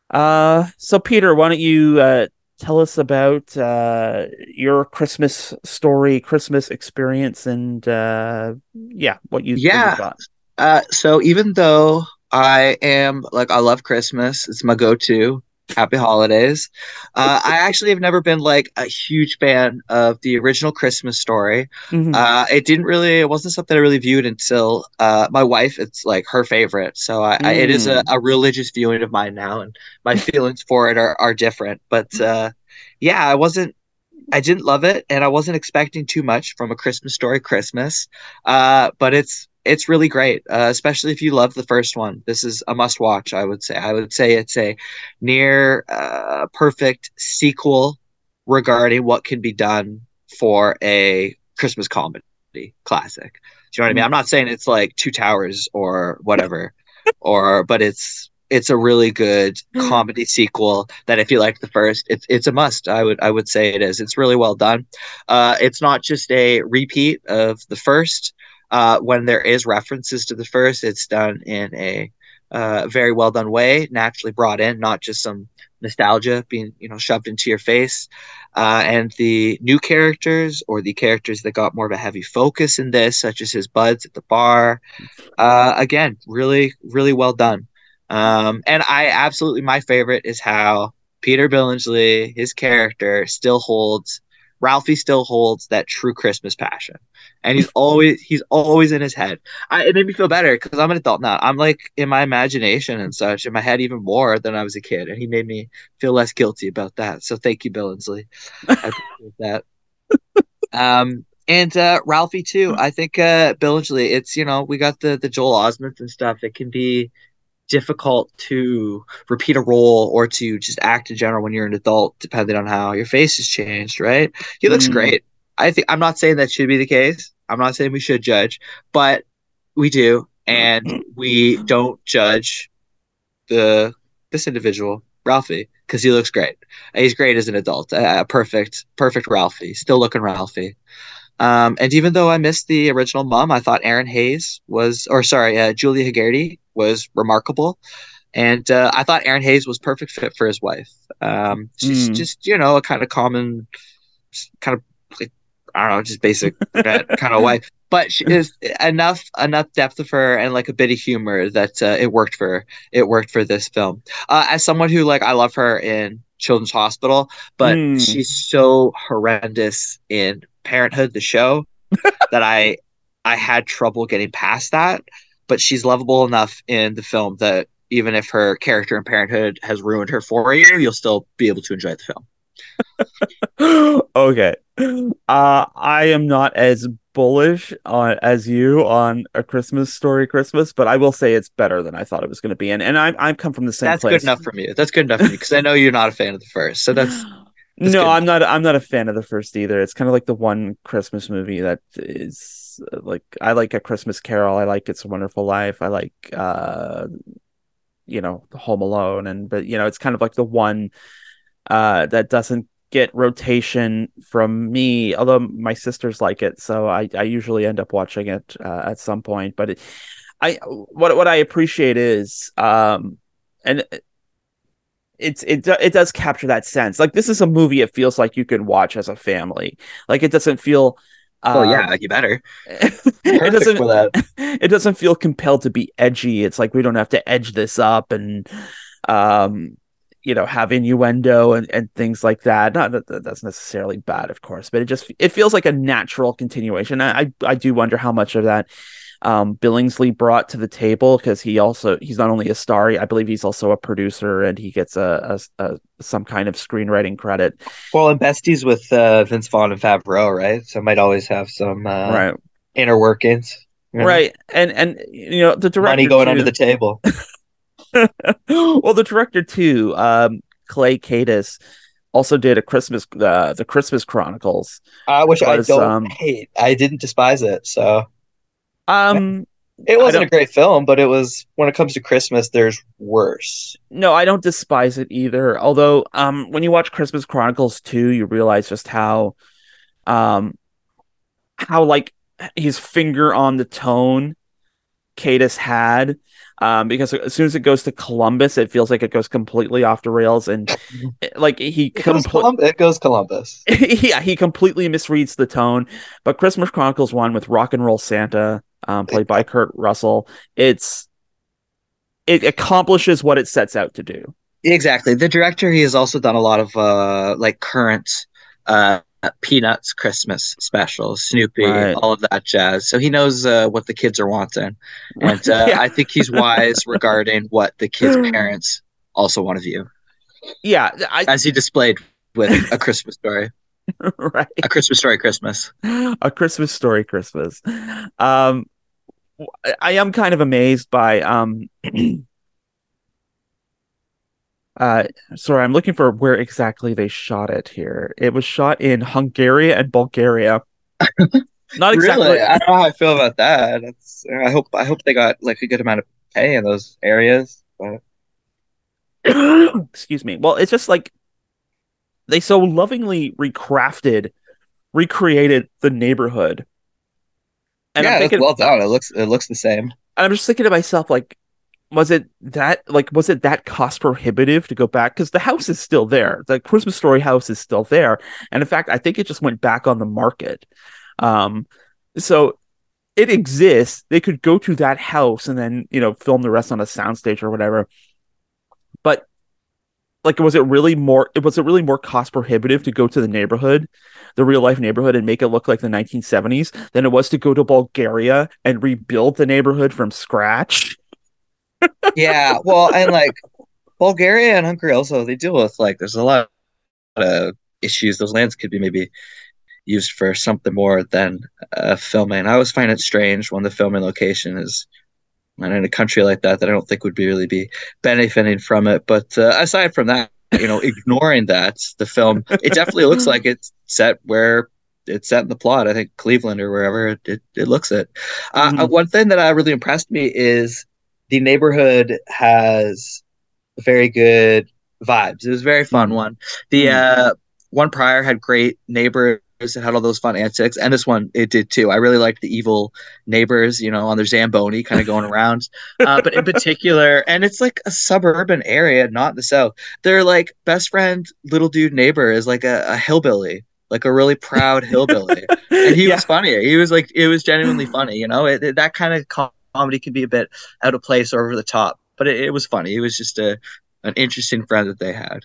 S1: Uh, so Peter, why don't you uh, tell us about uh, your Christmas story, Christmas experience, and uh, yeah, what you, what you
S2: Yeah.
S1: thought.
S2: Uh, so even though I am like I love Christmas, it's my go-to. Happy holidays. Uh, I actually have never been like a huge fan of the original Christmas story.
S1: Mhm.
S2: Uh, it didn't really, it wasn't something I really viewed until uh, my wife. It's like her favorite, so I, I, it is a, a religious viewing of mine now, and my feelings for it are are different. But uh, yeah, I wasn't. I didn't love it, and I wasn't expecting too much from a Christmas story Christmas. Uh, but it's it's really great, uh, especially if you love the first one. This is a must watch. I would say. I would say it's a near uh, perfect sequel regarding what can be done for a Christmas comedy classic. Do you know what I mean? I'm not saying it's like Two Towers or whatever, or but it's it's a really good comedy sequel that if you like the first, it's it's a must. I would I would say it is. It's really well done. Uh, it's not just a repeat of the first. Uh, when there is references to the first, it's done in a uh, very well done way, naturally brought in, not just some nostalgia being you know shoved into your face. Uh, and the new characters or the characters that got more of a heavy focus in this, such as his buds at the bar, uh, again, really, really well done. Um, and I absolutely my favorite is how Peter Billingsley, his character, still holds Ralphie still holds that true Christmas passion, and he's always he's always in his head. I, it made me feel better because I'm an adult now. I'm like in my imagination and such in my head even more than I was a kid, and he made me feel less guilty about that. So thank you, Billingsley. I appreciate that. Um, and uh, Ralphie too. I think uh, Billingsley. It's you know we got the the Joel Osment and stuff. It can be difficult to repeat a role or to just act in general when you're an adult, depending on how your face has changed. Right? He looks
S1: Mm.
S2: great. I think I'm not saying that should be the case. I'm not saying we should judge, but we do, and we don't judge the this individual Ralphie because he looks great. He's great as an adult. A, a perfect, perfect Ralphie. Still looking Ralphie. Um, and even though I missed the original mom, I thought Erinn Hayes was, or sorry, uh, Julia Hagerty was remarkable. And uh, I thought Erinn Hayes was perfect fit for his wife. Um, she's
S1: Mm.
S2: just, you know, a kind of common, kind of, like, I don't know, just basic kind of wife. But she is enough enough depth of her and like a bit of humor that uh, it worked for it worked for this film. Uh, as someone who like I love her in Children's Hospital, but
S1: Mm.
S2: she's so horrendous in Parenthood, the show, that I I had trouble getting past that. But she's lovable enough in the film that even if her character in Parenthood has ruined her for you, you'll still be able to enjoy the film.
S1: okay. Uh, I am not as bullish on as you on a Christmas story Christmas, but I will say it's better than I thought it was going to be. And and I I've come from the same
S2: That's
S1: place.
S2: good enough for me. That's good enough for me because I know you're not a fan of the first. So that's
S1: no,
S2: good.
S1: I'm not. I'm not a fan of the first either. It's kind of like the one Christmas movie that is uh, like I like a Christmas Carol. I like It's a Wonderful Life. I like uh, you know, Home Alone, and but you know, it's kind of like the one uh that doesn't get rotation from me. Although my sisters like it, so I I usually end up watching it uh, at some point. But it, I what what I appreciate is um and it's it it does capture that sense. Like this is a movie it feels like you can watch as a family. Like it doesn't feel
S2: oh
S1: um,
S2: yeah, you better.
S1: it doesn't
S2: for that.
S1: it doesn't feel compelled to be edgy. It's like we don't have to edge this up and um you know have innuendo and, and things like that. Not that that that's necessarily bad, of course, but it just it feels like a natural continuation. I I, I do wonder how much of that um Billingsley brought to the table because he also he's not only a star, I believe he's also a producer and he gets a, a, a some kind of screenwriting credit.
S2: Well, and besties with uh, Vince Vaughn and Favreau, right? So might always have some uh,
S1: right.
S2: inner workings. you know?
S1: Right. And and you know the director
S2: Money going
S1: too-
S2: under the table.
S1: well, the director too, um, Clay Kaytis, also did a Christmas, uh, the Christmas Chronicles.
S2: Uh, which I don't
S1: um,
S2: hate. I didn't despise it. So
S1: Um,
S2: it wasn't a great film, but it was when it comes to Christmas, there's worse.
S1: no, I don't despise it either. Although, um, when you watch Christmas Chronicles 2, you realize just how, um, how like his finger on the tone Kaytis had. Um, because as soon as it goes to Columbus, it feels like it goes completely off the rails, and like he
S2: It goes, Colum- it goes Columbus.
S1: yeah, he completely misreads the tone. But Christmas Chronicles one with Rock and Roll Santa, um, played by Kurt Russell, it's it accomplishes what it sets out to do.
S2: Exactly. The director, he has also done a lot of uh like current uh Peanuts Christmas specials, Snoopy,
S1: Right.
S2: all of that jazz. So he knows uh, what the kids are wanting, and uh,
S1: Yeah.
S2: I think he's wise regarding what the kids' parents also want to view,
S1: Yeah, I,
S2: as he displayed with a Christmas story,
S1: right.
S2: a Christmas story, Christmas.
S1: a Christmas story Christmas. Um I am kind of amazed by um uh sorry, I'm looking for where exactly they shot it here. It was shot in Hungary and Bulgaria. Not exactly
S2: Really, I don't know how I feel about that. It's, I hope I hope they got like a good amount of pay in those areas. But
S1: excuse me. Well, it's just like they so lovingly recrafted, recreated the neighborhood. And
S2: yeah,
S1: I'm
S2: it's
S1: thinking,
S2: well done. It looks it looks the same.
S1: and I'm just thinking to myself, like, was it that like was it that cost prohibitive to go back? Because the house is still there. The Christmas Story house is still there. And in fact, I think it just went back on the market. Um, so it exists. They could go to that house and then, you know, film the rest on a soundstage or whatever. But like was it really more was it really more cost prohibitive to go to the neighborhood, the real life neighborhood and make it look like the 1970s than it was to go to Bulgaria and rebuild the neighborhood from scratch?
S2: yeah, well, and like Bulgaria and Hungary also they deal with like there's a lot of issues. Those lands could be maybe used for something more than uh, filming. I always find it strange when the filming location is not in a country like that that I don't think would be really be benefiting from it. But uh, aside from that, you know, ignoring that, the film it definitely looks like it's set where it's set in the plot. I think Cleveland or wherever it, it, it looks it. Uh,
S1: Mhm.
S2: one thing that uh, really impressed me is the neighborhood has very good vibes. It was a very fun
S1: Mhm.
S2: one. The
S1: Mhm.
S2: uh, one prior had great neighbors. It had all those fun antics, and this one it did too. I really liked the evil neighbors, you know, on their zamboni, kind of going around. Uh, but in particular, and it's like a suburban area, not the south. Their like best friend, little dude neighbor, is like a, a hillbilly, like a really proud hillbilly and he
S1: Yeah.
S2: was funny. He was like, it was genuinely funny. You know, it, it- that kind of comedy can be a bit out of place or over the top, but it, it was funny. It was just a an interesting friend that they had,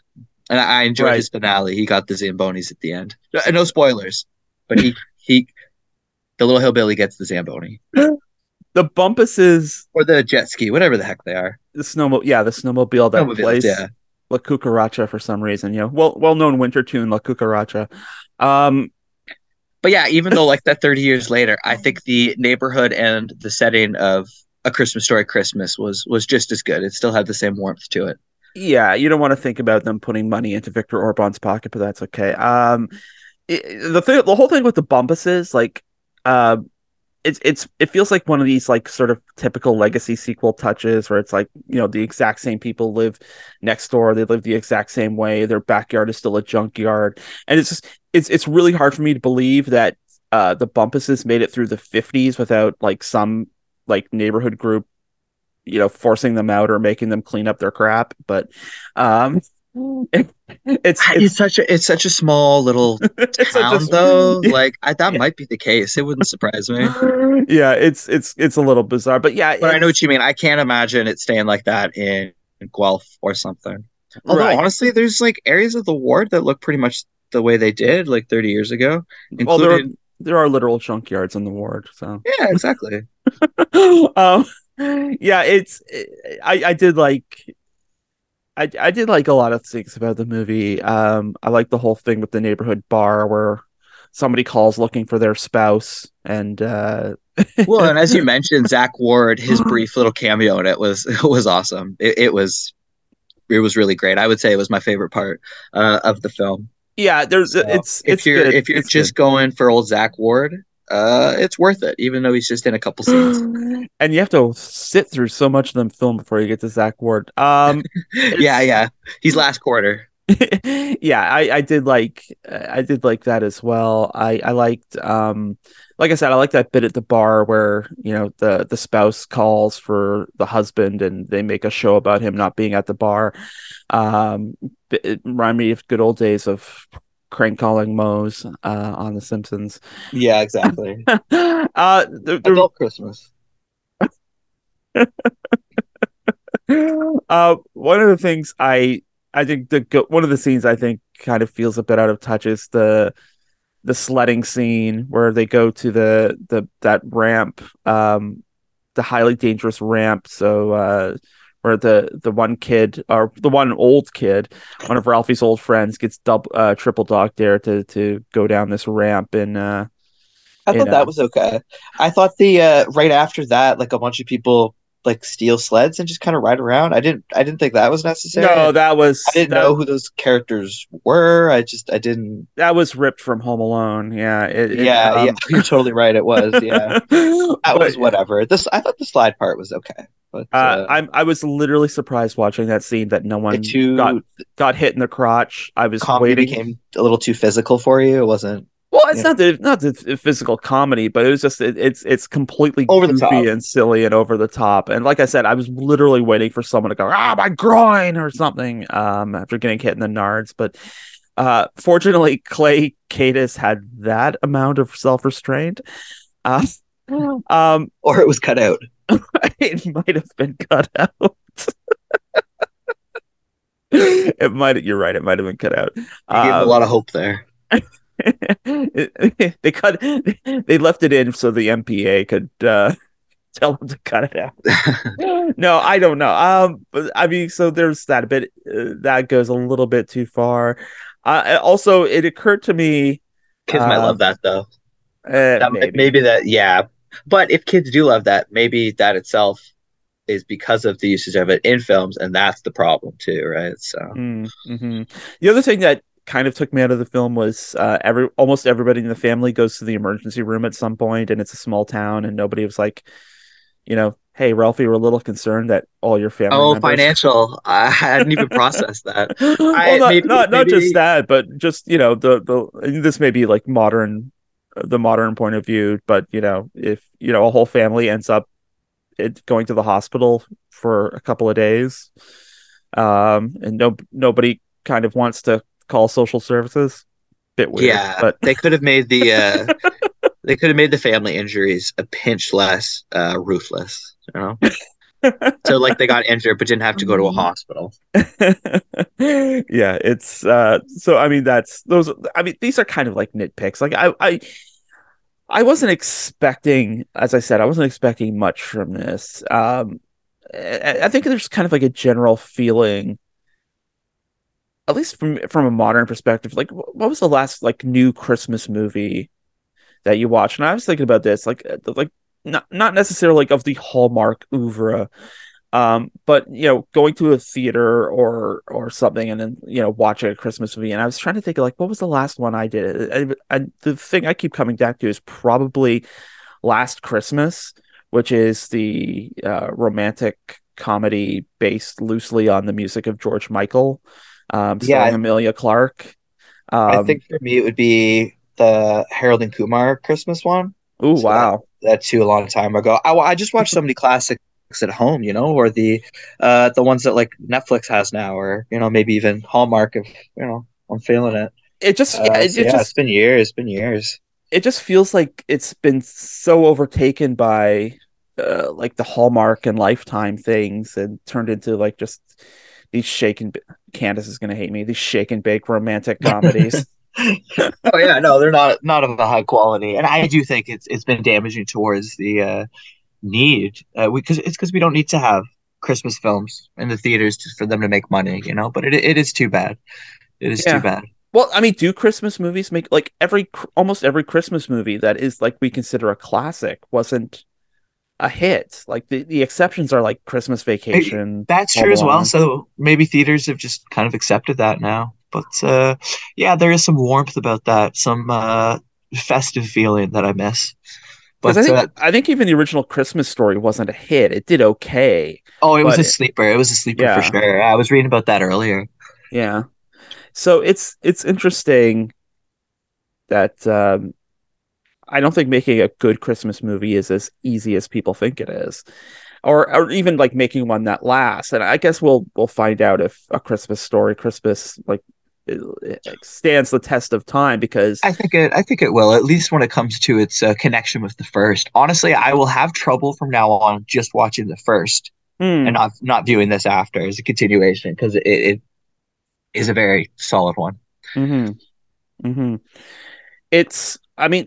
S2: and I, I enjoyed
S1: Right.
S2: his finale. He got the zambonis at the end. No, no spoilers, but he he, the little hillbilly gets the zamboni
S1: The Bumpuses,
S2: or the jet ski, whatever the heck they are.
S1: the snowmobile, yeah, the snowmobile that
S2: Snowmobiles,
S1: place.
S2: yeah.
S1: La Cucaracha for some reason. You know, well well known winter tune La Cucaracha. Um,
S2: but yeah, even though like that 30 years later, I think the neighborhood and the setting of A Christmas Story Christmas was was just as good. It still had the same warmth to it.
S1: Yeah, you don't want to think about them putting money into Viktor Orbán's pocket, but that's okay. Um, it, the thing, the whole thing with the Bumpuses, like, uh, it's it's it feels like one of these like sort of typical legacy sequel touches where it's like you know the exact same people live next door they live the exact same way their backyard is still a junkyard and it's just it's it's really hard for me to believe that uh the bumpuses made it through the 50s without like some like neighborhood group you know forcing them out or making them clean up their crap but um it, it's,
S2: it's, it's such a it's such a small little town a, though. like I, that yeah. might be the case. It wouldn't surprise me.
S1: Yeah it's it's it's a little bizarre but yeah
S2: but i know what you mean. I can't imagine it staying like that in, in guelph or something. Although right. honestly there's like areas of the ward that look pretty much the way they did like 30 years ago
S1: including... well there are, there are literal junkyards in the ward so.
S2: Yeah exactly.
S1: Um yeah it's i i did like I I did like a lot of things about the movie. Um, I like the whole thing with the neighborhood bar where somebody calls looking for their spouse, and uh...
S2: well, and as you mentioned, zach Ward, his brief little cameo in it was it was awesome. It, it was it was really great. I would say it was my favorite part uh, of the film.
S1: Yeah, there's so it's
S2: if
S1: it's
S2: you're
S1: good.
S2: if you're
S1: it's
S2: just
S1: good.
S2: going for old zach Ward, uh, it's worth it, even though he's just in a couple scenes.
S1: and you have to sit through so much of them film before you get to Zach Ward. Um,
S2: yeah, yeah, he's last quarter.
S1: yeah, I, I did like I did like that as well. I I liked um like I said, I like that bit at the bar where you know the the spouse calls for the husband and they make a show about him not being at the bar. Um, it reminded me of good old days of crank calling Moe's uh, on The Simpsons.
S2: Yeah, exactly. uh,
S1: the, the...
S2: Adult Christmas.
S1: uh, one of the things I I think the one of the scenes I think kind of feels a bit out of touch is the the sledding scene where they go to the the that ramp, um, the highly dangerous ramp. So uh, where the the one kid or the one old kid, one of Ralphie's old friends, gets double uh, triple dog dare to to go down this ramp and. Uh,
S2: I thought that was okay. I thought the uh, right after that, like a bunch of people like steal sleds and just kind of ride around. I didn't. I didn't think that was necessary.
S1: No, that was.
S2: I didn't
S1: that,
S2: know who those characters were. I just. I didn't.
S1: That was ripped from Home Alone. Yeah. It, it,
S2: yeah. Um... yeah. You're totally right. It was. Yeah. that but, was whatever. This. I thought the slide part was okay. But
S1: uh, uh, I'm I was literally surprised watching that scene that no one too, got got hit in the crotch. I was waiting.
S2: Became a little too physical for you. It wasn't.
S1: Well, it's not the not the physical comedy, but it was just it, it's it's completely
S2: over the top
S1: and silly and over the top. And like I said, I was literally waiting for someone to go ah my groin or something um after getting hit in the nards. But uh fortunately, Clay Kaytis had that amount of self restraint. Uh, um,
S2: or it was cut out.
S1: it might have been cut out. it might. You're right. It might have been cut out.
S2: Um, gave a lot of hope there.
S1: they cut. They left it in so the MPA could uh, tell them to cut it out. no, I don't know. Um, but I mean, so there's that bit. Uh, that goes a little bit too far. Uh, also, it occurred to me.
S2: Kids might love that though.
S1: Uh,
S2: that, maybe. maybe that, yeah, but if kids do love that, maybe that itself is because of the usage of it in films, and that's the problem too, right? So
S1: mm, mm-hmm. the other thing that kind of took me out of the film was uh, every almost everybody in the family goes to the emergency room at some point, and it's a small town, and nobody was like, you know, hey Ralphie, we're a little concerned that all your family.
S2: Oh,
S1: members...
S2: financial! I hadn't even processed that.
S1: well,
S2: I,
S1: not, maybe, not, not just that, but just you know the the this may be like modern the modern point of view but you know if you know a whole family ends up it going to the hospital for a couple of days um and no nobody kind of wants to call social services bit weird
S2: yeah
S1: but
S2: they could have made the uh they could have made the family injuries a pinch less uh ruthless you know so like they got injured but didn't have to go to a hospital.
S1: Yeah it's uh so i mean that's those i mean these are kind of like nitpicks. Like i i i wasn't expecting as i said i wasn't expecting much from this. Um i, I think there's kind of like a general feeling at least from from a modern perspective, like what was the last like new Christmas movie that you watched? And I was thinking about this, like uh, like not not necessarily like of the Hallmark oeuvre, um, but you know, going to a theater or or something, and then you know, watching a Christmas movie. And I was trying to think like what was the last one I did. And, the thing I keep coming back to is probably Last Christmas, which is the uh, romantic comedy based loosely on the music of George Michael, um, starring
S2: Yeah.
S1: Emilia Clarke. Um,
S2: I think for me it would be the Harold and Kumar Christmas one.
S1: Ooh,
S2: so
S1: wow.
S2: That too a long time ago. I, I just watched so many classics at home, you know, or the uh the ones that like Netflix has now, or you know maybe even Hallmark if you know I'm feeling it.
S1: It just,
S2: Uh,
S1: yeah, it,
S2: so
S1: it
S2: yeah,
S1: just
S2: it's been years, it's been years.
S1: it just feels like it's been so overtaken by uh, like the Hallmark and Lifetime things and turned into like just these shaken. Candace is gonna hate me these shake and bake romantic comedies.
S2: oh yeah, no, they're not not of a high quality, and I do think it's it's been damaging towards the uh, need uh, because it's because we don't need to have Christmas films in the theaters just for them to make money, you know. But it it is too bad. It is
S1: Yeah.
S2: too bad.
S1: well, I mean, do Christmas movies make like every almost every Christmas movie that is like we consider a classic wasn't a hit. Like the the exceptions are like Christmas Vacation.
S2: That's true as well. So maybe theaters have just kind of accepted that now. But uh, yeah, there is some warmth about that, some uh, festive feeling that I miss. But
S1: I think
S2: uh,
S1: I think even the original Christmas story wasn't a hit. It did okay.
S2: oh, it was a sleeper. It was a sleeper
S1: Yeah.
S2: for sure. I was reading about that earlier.
S1: Yeah. So it's it's interesting that um I don't think making a good Christmas movie is as easy as people think it is. Or or even like making one that lasts. And I guess we'll we'll find out if a Christmas story, Christmas like stands the test of time because
S2: I think it. I think it will. At least when it comes to its uh, connection with the first. Honestly, I will have trouble from now on just watching the first
S1: Hmm,
S2: and not not viewing this after as a continuation because it, it is a very solid one.
S1: Mm-hmm. Mm-hmm. It's, I mean,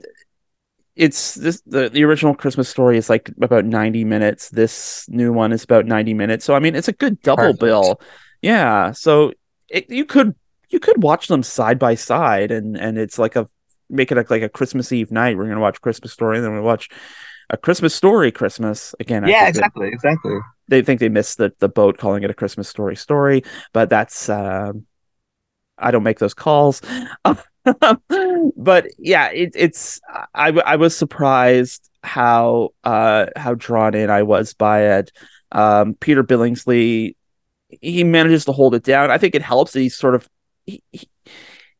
S1: it's this the, the original Christmas story is like about 90 minutes. This new one is about 90 minutes. So I mean, it's a good double
S2: Perfect.
S1: bill. Yeah. So it, you could you could watch them side by side and and it's like a make it like, like a Christmas Eve night. We're gonna watch Christmas story and then we watch a Christmas story Christmas again. I
S2: yeah, exactly, exactly.
S1: they think they missed the the boat calling it a Christmas story story, but that's um I don't make those calls. but yeah, it, it's I I was surprised how uh how drawn in I was by it. Um Peter Billingsley he manages to hold it down. I think it helps that he's sort of he, he,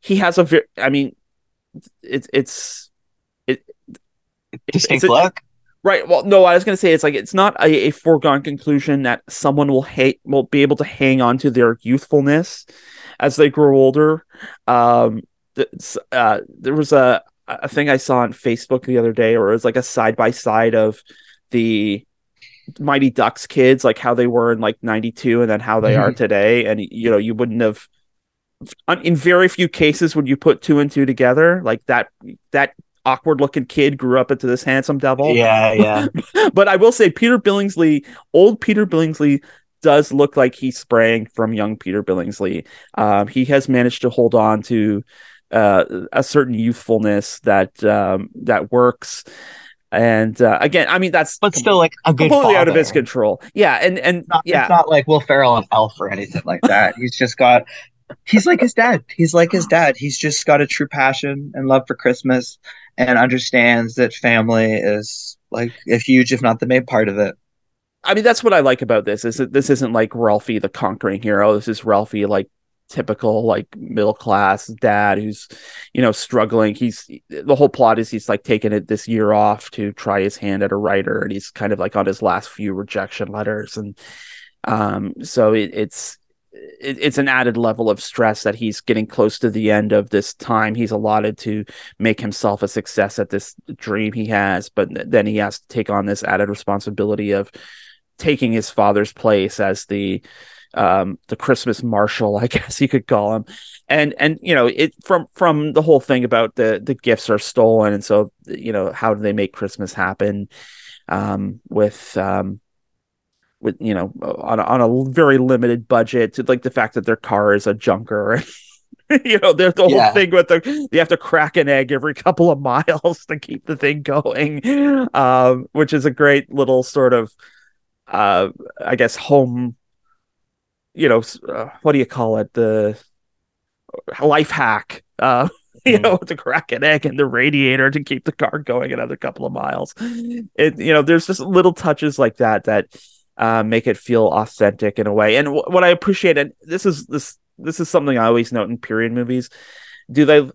S1: he has a very I mean it's it's
S2: Distinct
S1: it's
S2: look.
S1: Right. Well, no, I was going to say it's like it's not a, a foregone conclusion that someone will hate will be able to hang on to their youthfulness as they grow older. Um, uh, there was a a thing I saw on Facebook the other day, where it was like a side by side of the Mighty Ducks kids, like how they were in like '92, and then how they are today. And you know, you wouldn't have in very few cases would you put two and two together, like that that awkward looking kid grew up into this handsome devil
S2: Yeah, yeah.
S1: but I will say Peter Billingsley, old Peter Billingsley, does look like he's spraying from young Peter Billingsley. Um, he has managed to hold on to uh, a certain youthfulness that um, that works. And uh, again, I mean that's
S2: but still like a good
S1: completely out of his control. Yeah, and and
S2: Not,
S1: yeah,
S2: It's not like Will Ferrell and Elf or anything like that. He's just got. He's like his dad. He's like his dad. He's just got a true passion and love for Christmas, and understands that family is like a huge, if not the main part of it.
S1: I mean that's what I like about this is that this isn't like Ralphie the conquering hero. This is Ralphie like typical like middle class dad who's you know struggling he's the whole plot is he's like taking it this year off to try his hand at a writer and he's kind of like on his last few rejection letters and um so it, it's it, it's an added level of stress that he's getting close to the end of this time. He's allotted to make himself a success at this dream he has but then he has to take on this added responsibility of taking his father's place as the um the christmas marshal i guess you could call him. And and you know it from from the whole thing about the the gifts are stolen and so you know how do they make christmas happen um with um with you know on a, on a very limited budget like the fact that their car is a junker you know there's the whole
S2: Yeah.
S1: thing with the you have to crack an egg every couple of miles to keep the thing going um which is a great little sort of uh i guess home you know uh, what do you call it the life hack uh you
S2: Mhm.
S1: know to crack an egg in the radiator to keep the car going another couple of miles it you know there's just little touches like that that uh, make it feel authentic in a way. And w- what i appreciate and this is this this is something i always note in period movies do they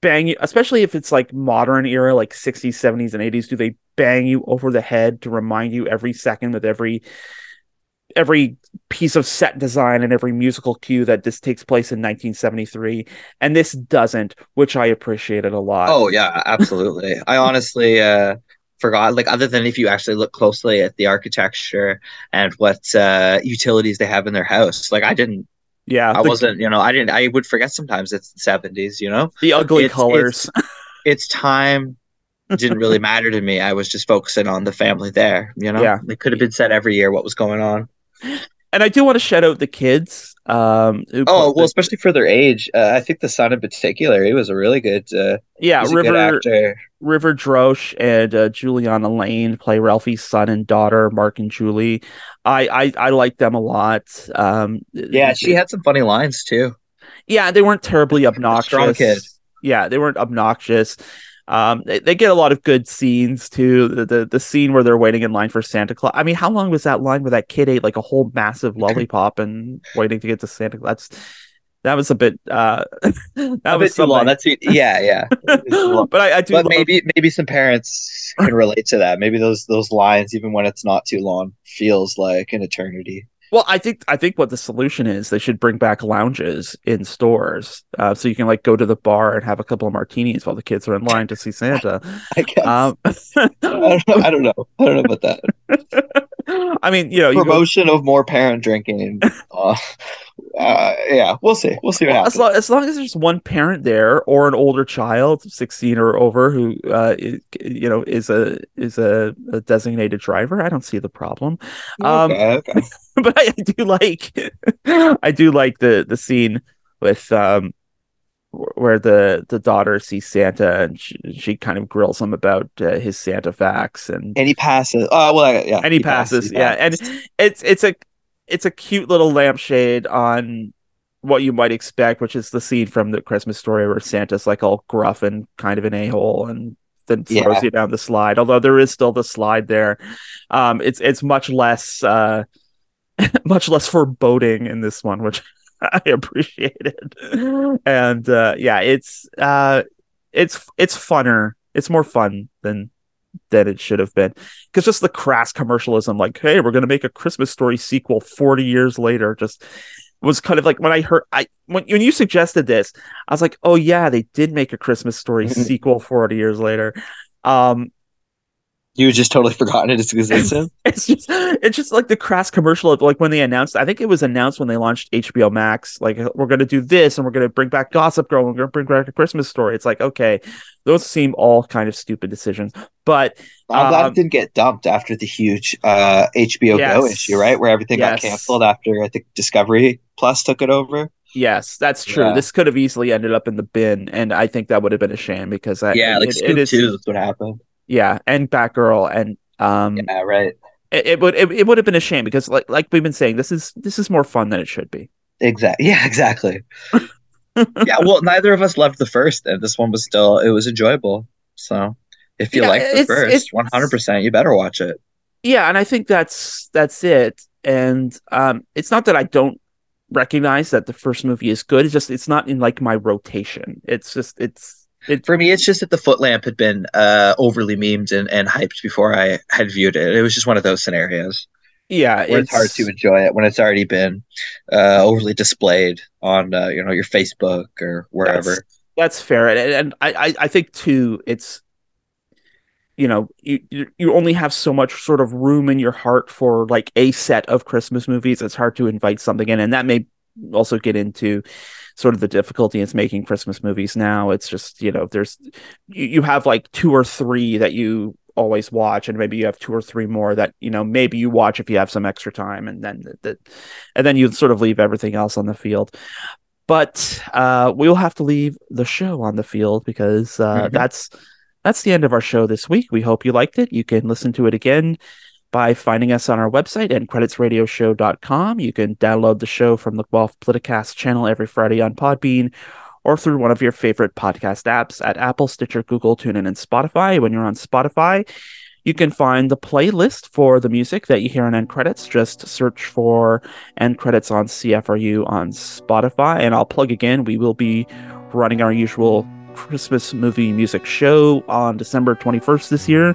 S1: bang you especially if it's like modern era like 60s 70s and 80s do they bang you over the head to remind you every second with every every piece of set design and every musical cue that this takes place in 1973 and this doesn't which i appreciated a lot.
S2: Oh yeah, absolutely. I honestly uh forgot like other than if you actually look closely at the architecture and what uh utilities they have in their house. Like I didn't
S1: yeah
S2: I
S1: the,
S2: wasn't, you know, I didn't I would forget sometimes it's the 70s, you know.
S1: the ugly
S2: it's-
S1: colors
S2: It's time didn't really matter to me. I was just focusing on the family there, you know.
S1: Yeah.
S2: It could have been said every year what was going on.
S1: and i do want to shout out the kids um
S2: Oh, well,
S1: the-
S2: especially for their age. Uh, I think the son in particular, he was a really good uh
S1: yeah
S2: good
S1: river
S2: actor.
S1: River Drosche and uh, Julianna Layne play Ralphie's son and daughter, Mark and Julie. I I, I like them a lot. Um,
S2: Yeah, she had some funny lines too.
S1: yeah, they weren't terribly obnoxious.
S2: Strong kid.
S1: Yeah, they weren't obnoxious. Um, they, they get a lot of good scenes too. The, the the scene where they're waiting in line for Santa Claus. I mean, how long was that line where that kid ate like a whole massive lollipop and waiting to get to Santa Claus? That's that was a bit. Uh, that
S2: a
S1: was
S2: bit too long. That's too, yeah, yeah. It's too long.
S1: but I, I do.
S2: but
S1: love-
S2: maybe maybe some parents can relate to that. Maybe those those lines, even when it's not too long, feels like an eternity.
S1: Well, I think I think what the solution is, they should bring back lounges in stores, uh, so you can like go to the bar and have a couple of martinis while the kids are in line to see Santa.
S2: I guess.
S1: Um,
S2: I don't know. I don't know. I don't know about that.
S1: I mean, you know, you go,
S2: Promotion of more parent drinking. Uh, uh, yeah, we'll see. We'll see what
S1: well, as,
S2: happens.
S1: long, as long as there's one parent there or an older child, sixteen or over, who uh, i- you know is a is a, a designated driver, I don't see the problem. Um,
S2: okay, okay.
S1: but I, do like I do like the the scene with um where the the daughter sees Santa and she, she kind of grills him about uh, his Santa facts and
S2: And he passes. Oh well, yeah.
S1: and he passes, yeah and it's it's a it's a cute little lampshade on what you might expect which is the scene from the Christmas story where Santa's like all gruff and kind of an a-hole and then throws
S2: Yeah.
S1: you down the slide although there is still the slide there um it's it's much less uh much less foreboding in this one, which I appreciated. And uh, yeah, it's uh, it's it's funner. It's more fun than than it should have been because just the crass commercialism, like, hey, we're gonna make a Christmas Story sequel forty years later, just was kind of like when I heard I when when you suggested this, I was like, oh yeah, they did make a Christmas Story sequel forty years later. Um,
S2: You just totally forgotten its existence.
S1: it's just it's just like the crass commercial of like when they announced i think it was announced when they launched hbo max like we're going to do this and we're going to bring back gossip girl and we're going to bring back a christmas story it's like okay those seem all kind of stupid decisions but
S2: I'm glad
S1: Um,
S2: it didn't get dumped after the huge uh, HBO Go issue, right? Where everything
S1: Yes.
S2: got canceled after I think Discovery Plus took it over.
S1: yes that's true
S2: Yeah.
S1: this could have easily ended up in the bin and i think that would have been a shame because I,
S2: Yeah, like
S1: it,
S2: Scoop
S1: it is
S2: too. What happened.
S1: Yeah and batgirl and um
S2: Yeah, right.
S1: it, it would it, it would have been a shame because like like we've been saying this is this is more fun than it should be
S2: Exactly. Yeah, exactly. yeah. Well, neither of us loved the first, and this one was still it was enjoyable. So if you
S1: Yeah,
S2: like the first, one hundred percent, you better watch it.
S1: yeah and i think that's that's it and um it's not that i don't recognize that the first movie is good it's just it's not in like my rotation it's just it's it
S2: For me, it's just that the foot lamp had been uh, overly memed and, and hyped before I had viewed it. It was just one of those scenarios
S1: yeah
S2: where it's, hard to enjoy it when it's already been uh, overly displayed on uh, you know your Facebook or wherever.
S1: That's, that's fair, and, and I, I think too, it's you know you you only have so much sort of room in your heart for like a set of Christmas movies. It's hard to invite something in, and that may also get into sort of the difficulty it's making Christmas movies now. It's just you know there's you, you have like two or three that you always watch, and maybe you have two or three more that you know maybe you watch if you have some extra time, and then the, the and then you sort of leave everything else on the field. But uh, we'll have to leave the show on the field because uh, mm-hmm. that's that's the end of our show this week. We hope you liked it. You can listen to it again by finding us on our website endcreditsradioshow.com. You can download the show from the Guelph Politicast channel every Friday on Podbean or through one of your favorite podcast apps at Apple, Stitcher, Google, TuneIn, and Spotify. When you're on Spotify, you can find the playlist for the music that you hear on end credits. Just search for end credits on CFRU on Spotify. And I'll plug again, we will be running our usual Christmas movie music show on December 21st this year.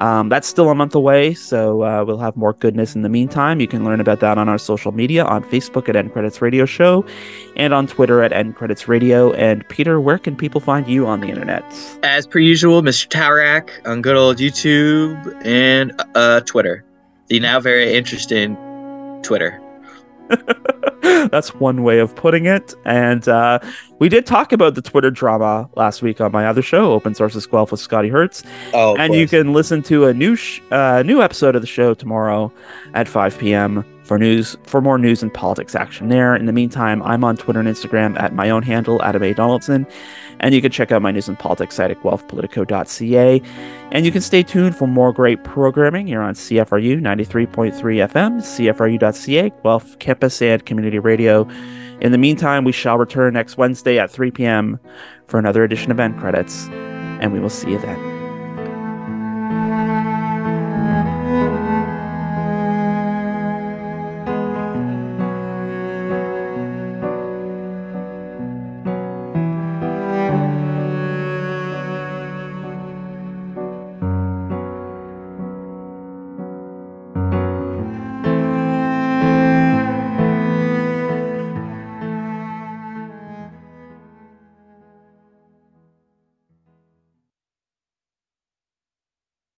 S1: Um, that's still a month away, so uh, we'll have more goodness in the meantime. You can learn about that on our social media on Facebook at End Credits Radio Show and on Twitter at End Credits Radio. And Peter, where can people find you on the internet?
S2: As per usual, Mr. Tarak on good old YouTube and uh, Twitter. The now very interesting Twitter.
S1: That's one way of putting it. And uh, we did talk about the Twitter drama last week on my other show, Open Sources Guelph with Scotty Hertz. Oh, and course. you can listen to a new sh- uh, new episode of the show tomorrow at 5 p.m. for news for more news and politics action there. In the meantime, I'm on Twitter and Instagram at my own handle, Adam A. Donaldson. And you can check out my news and politics site at guelphpolitico.ca. And you can stay tuned for more great programming here on CFRU 93.3 FM, CFRU.ca, Guelph Campus and Community Radio. In the meantime, we shall return next Wednesday at 3 p.m. for another edition of End Credits, and we will see you then.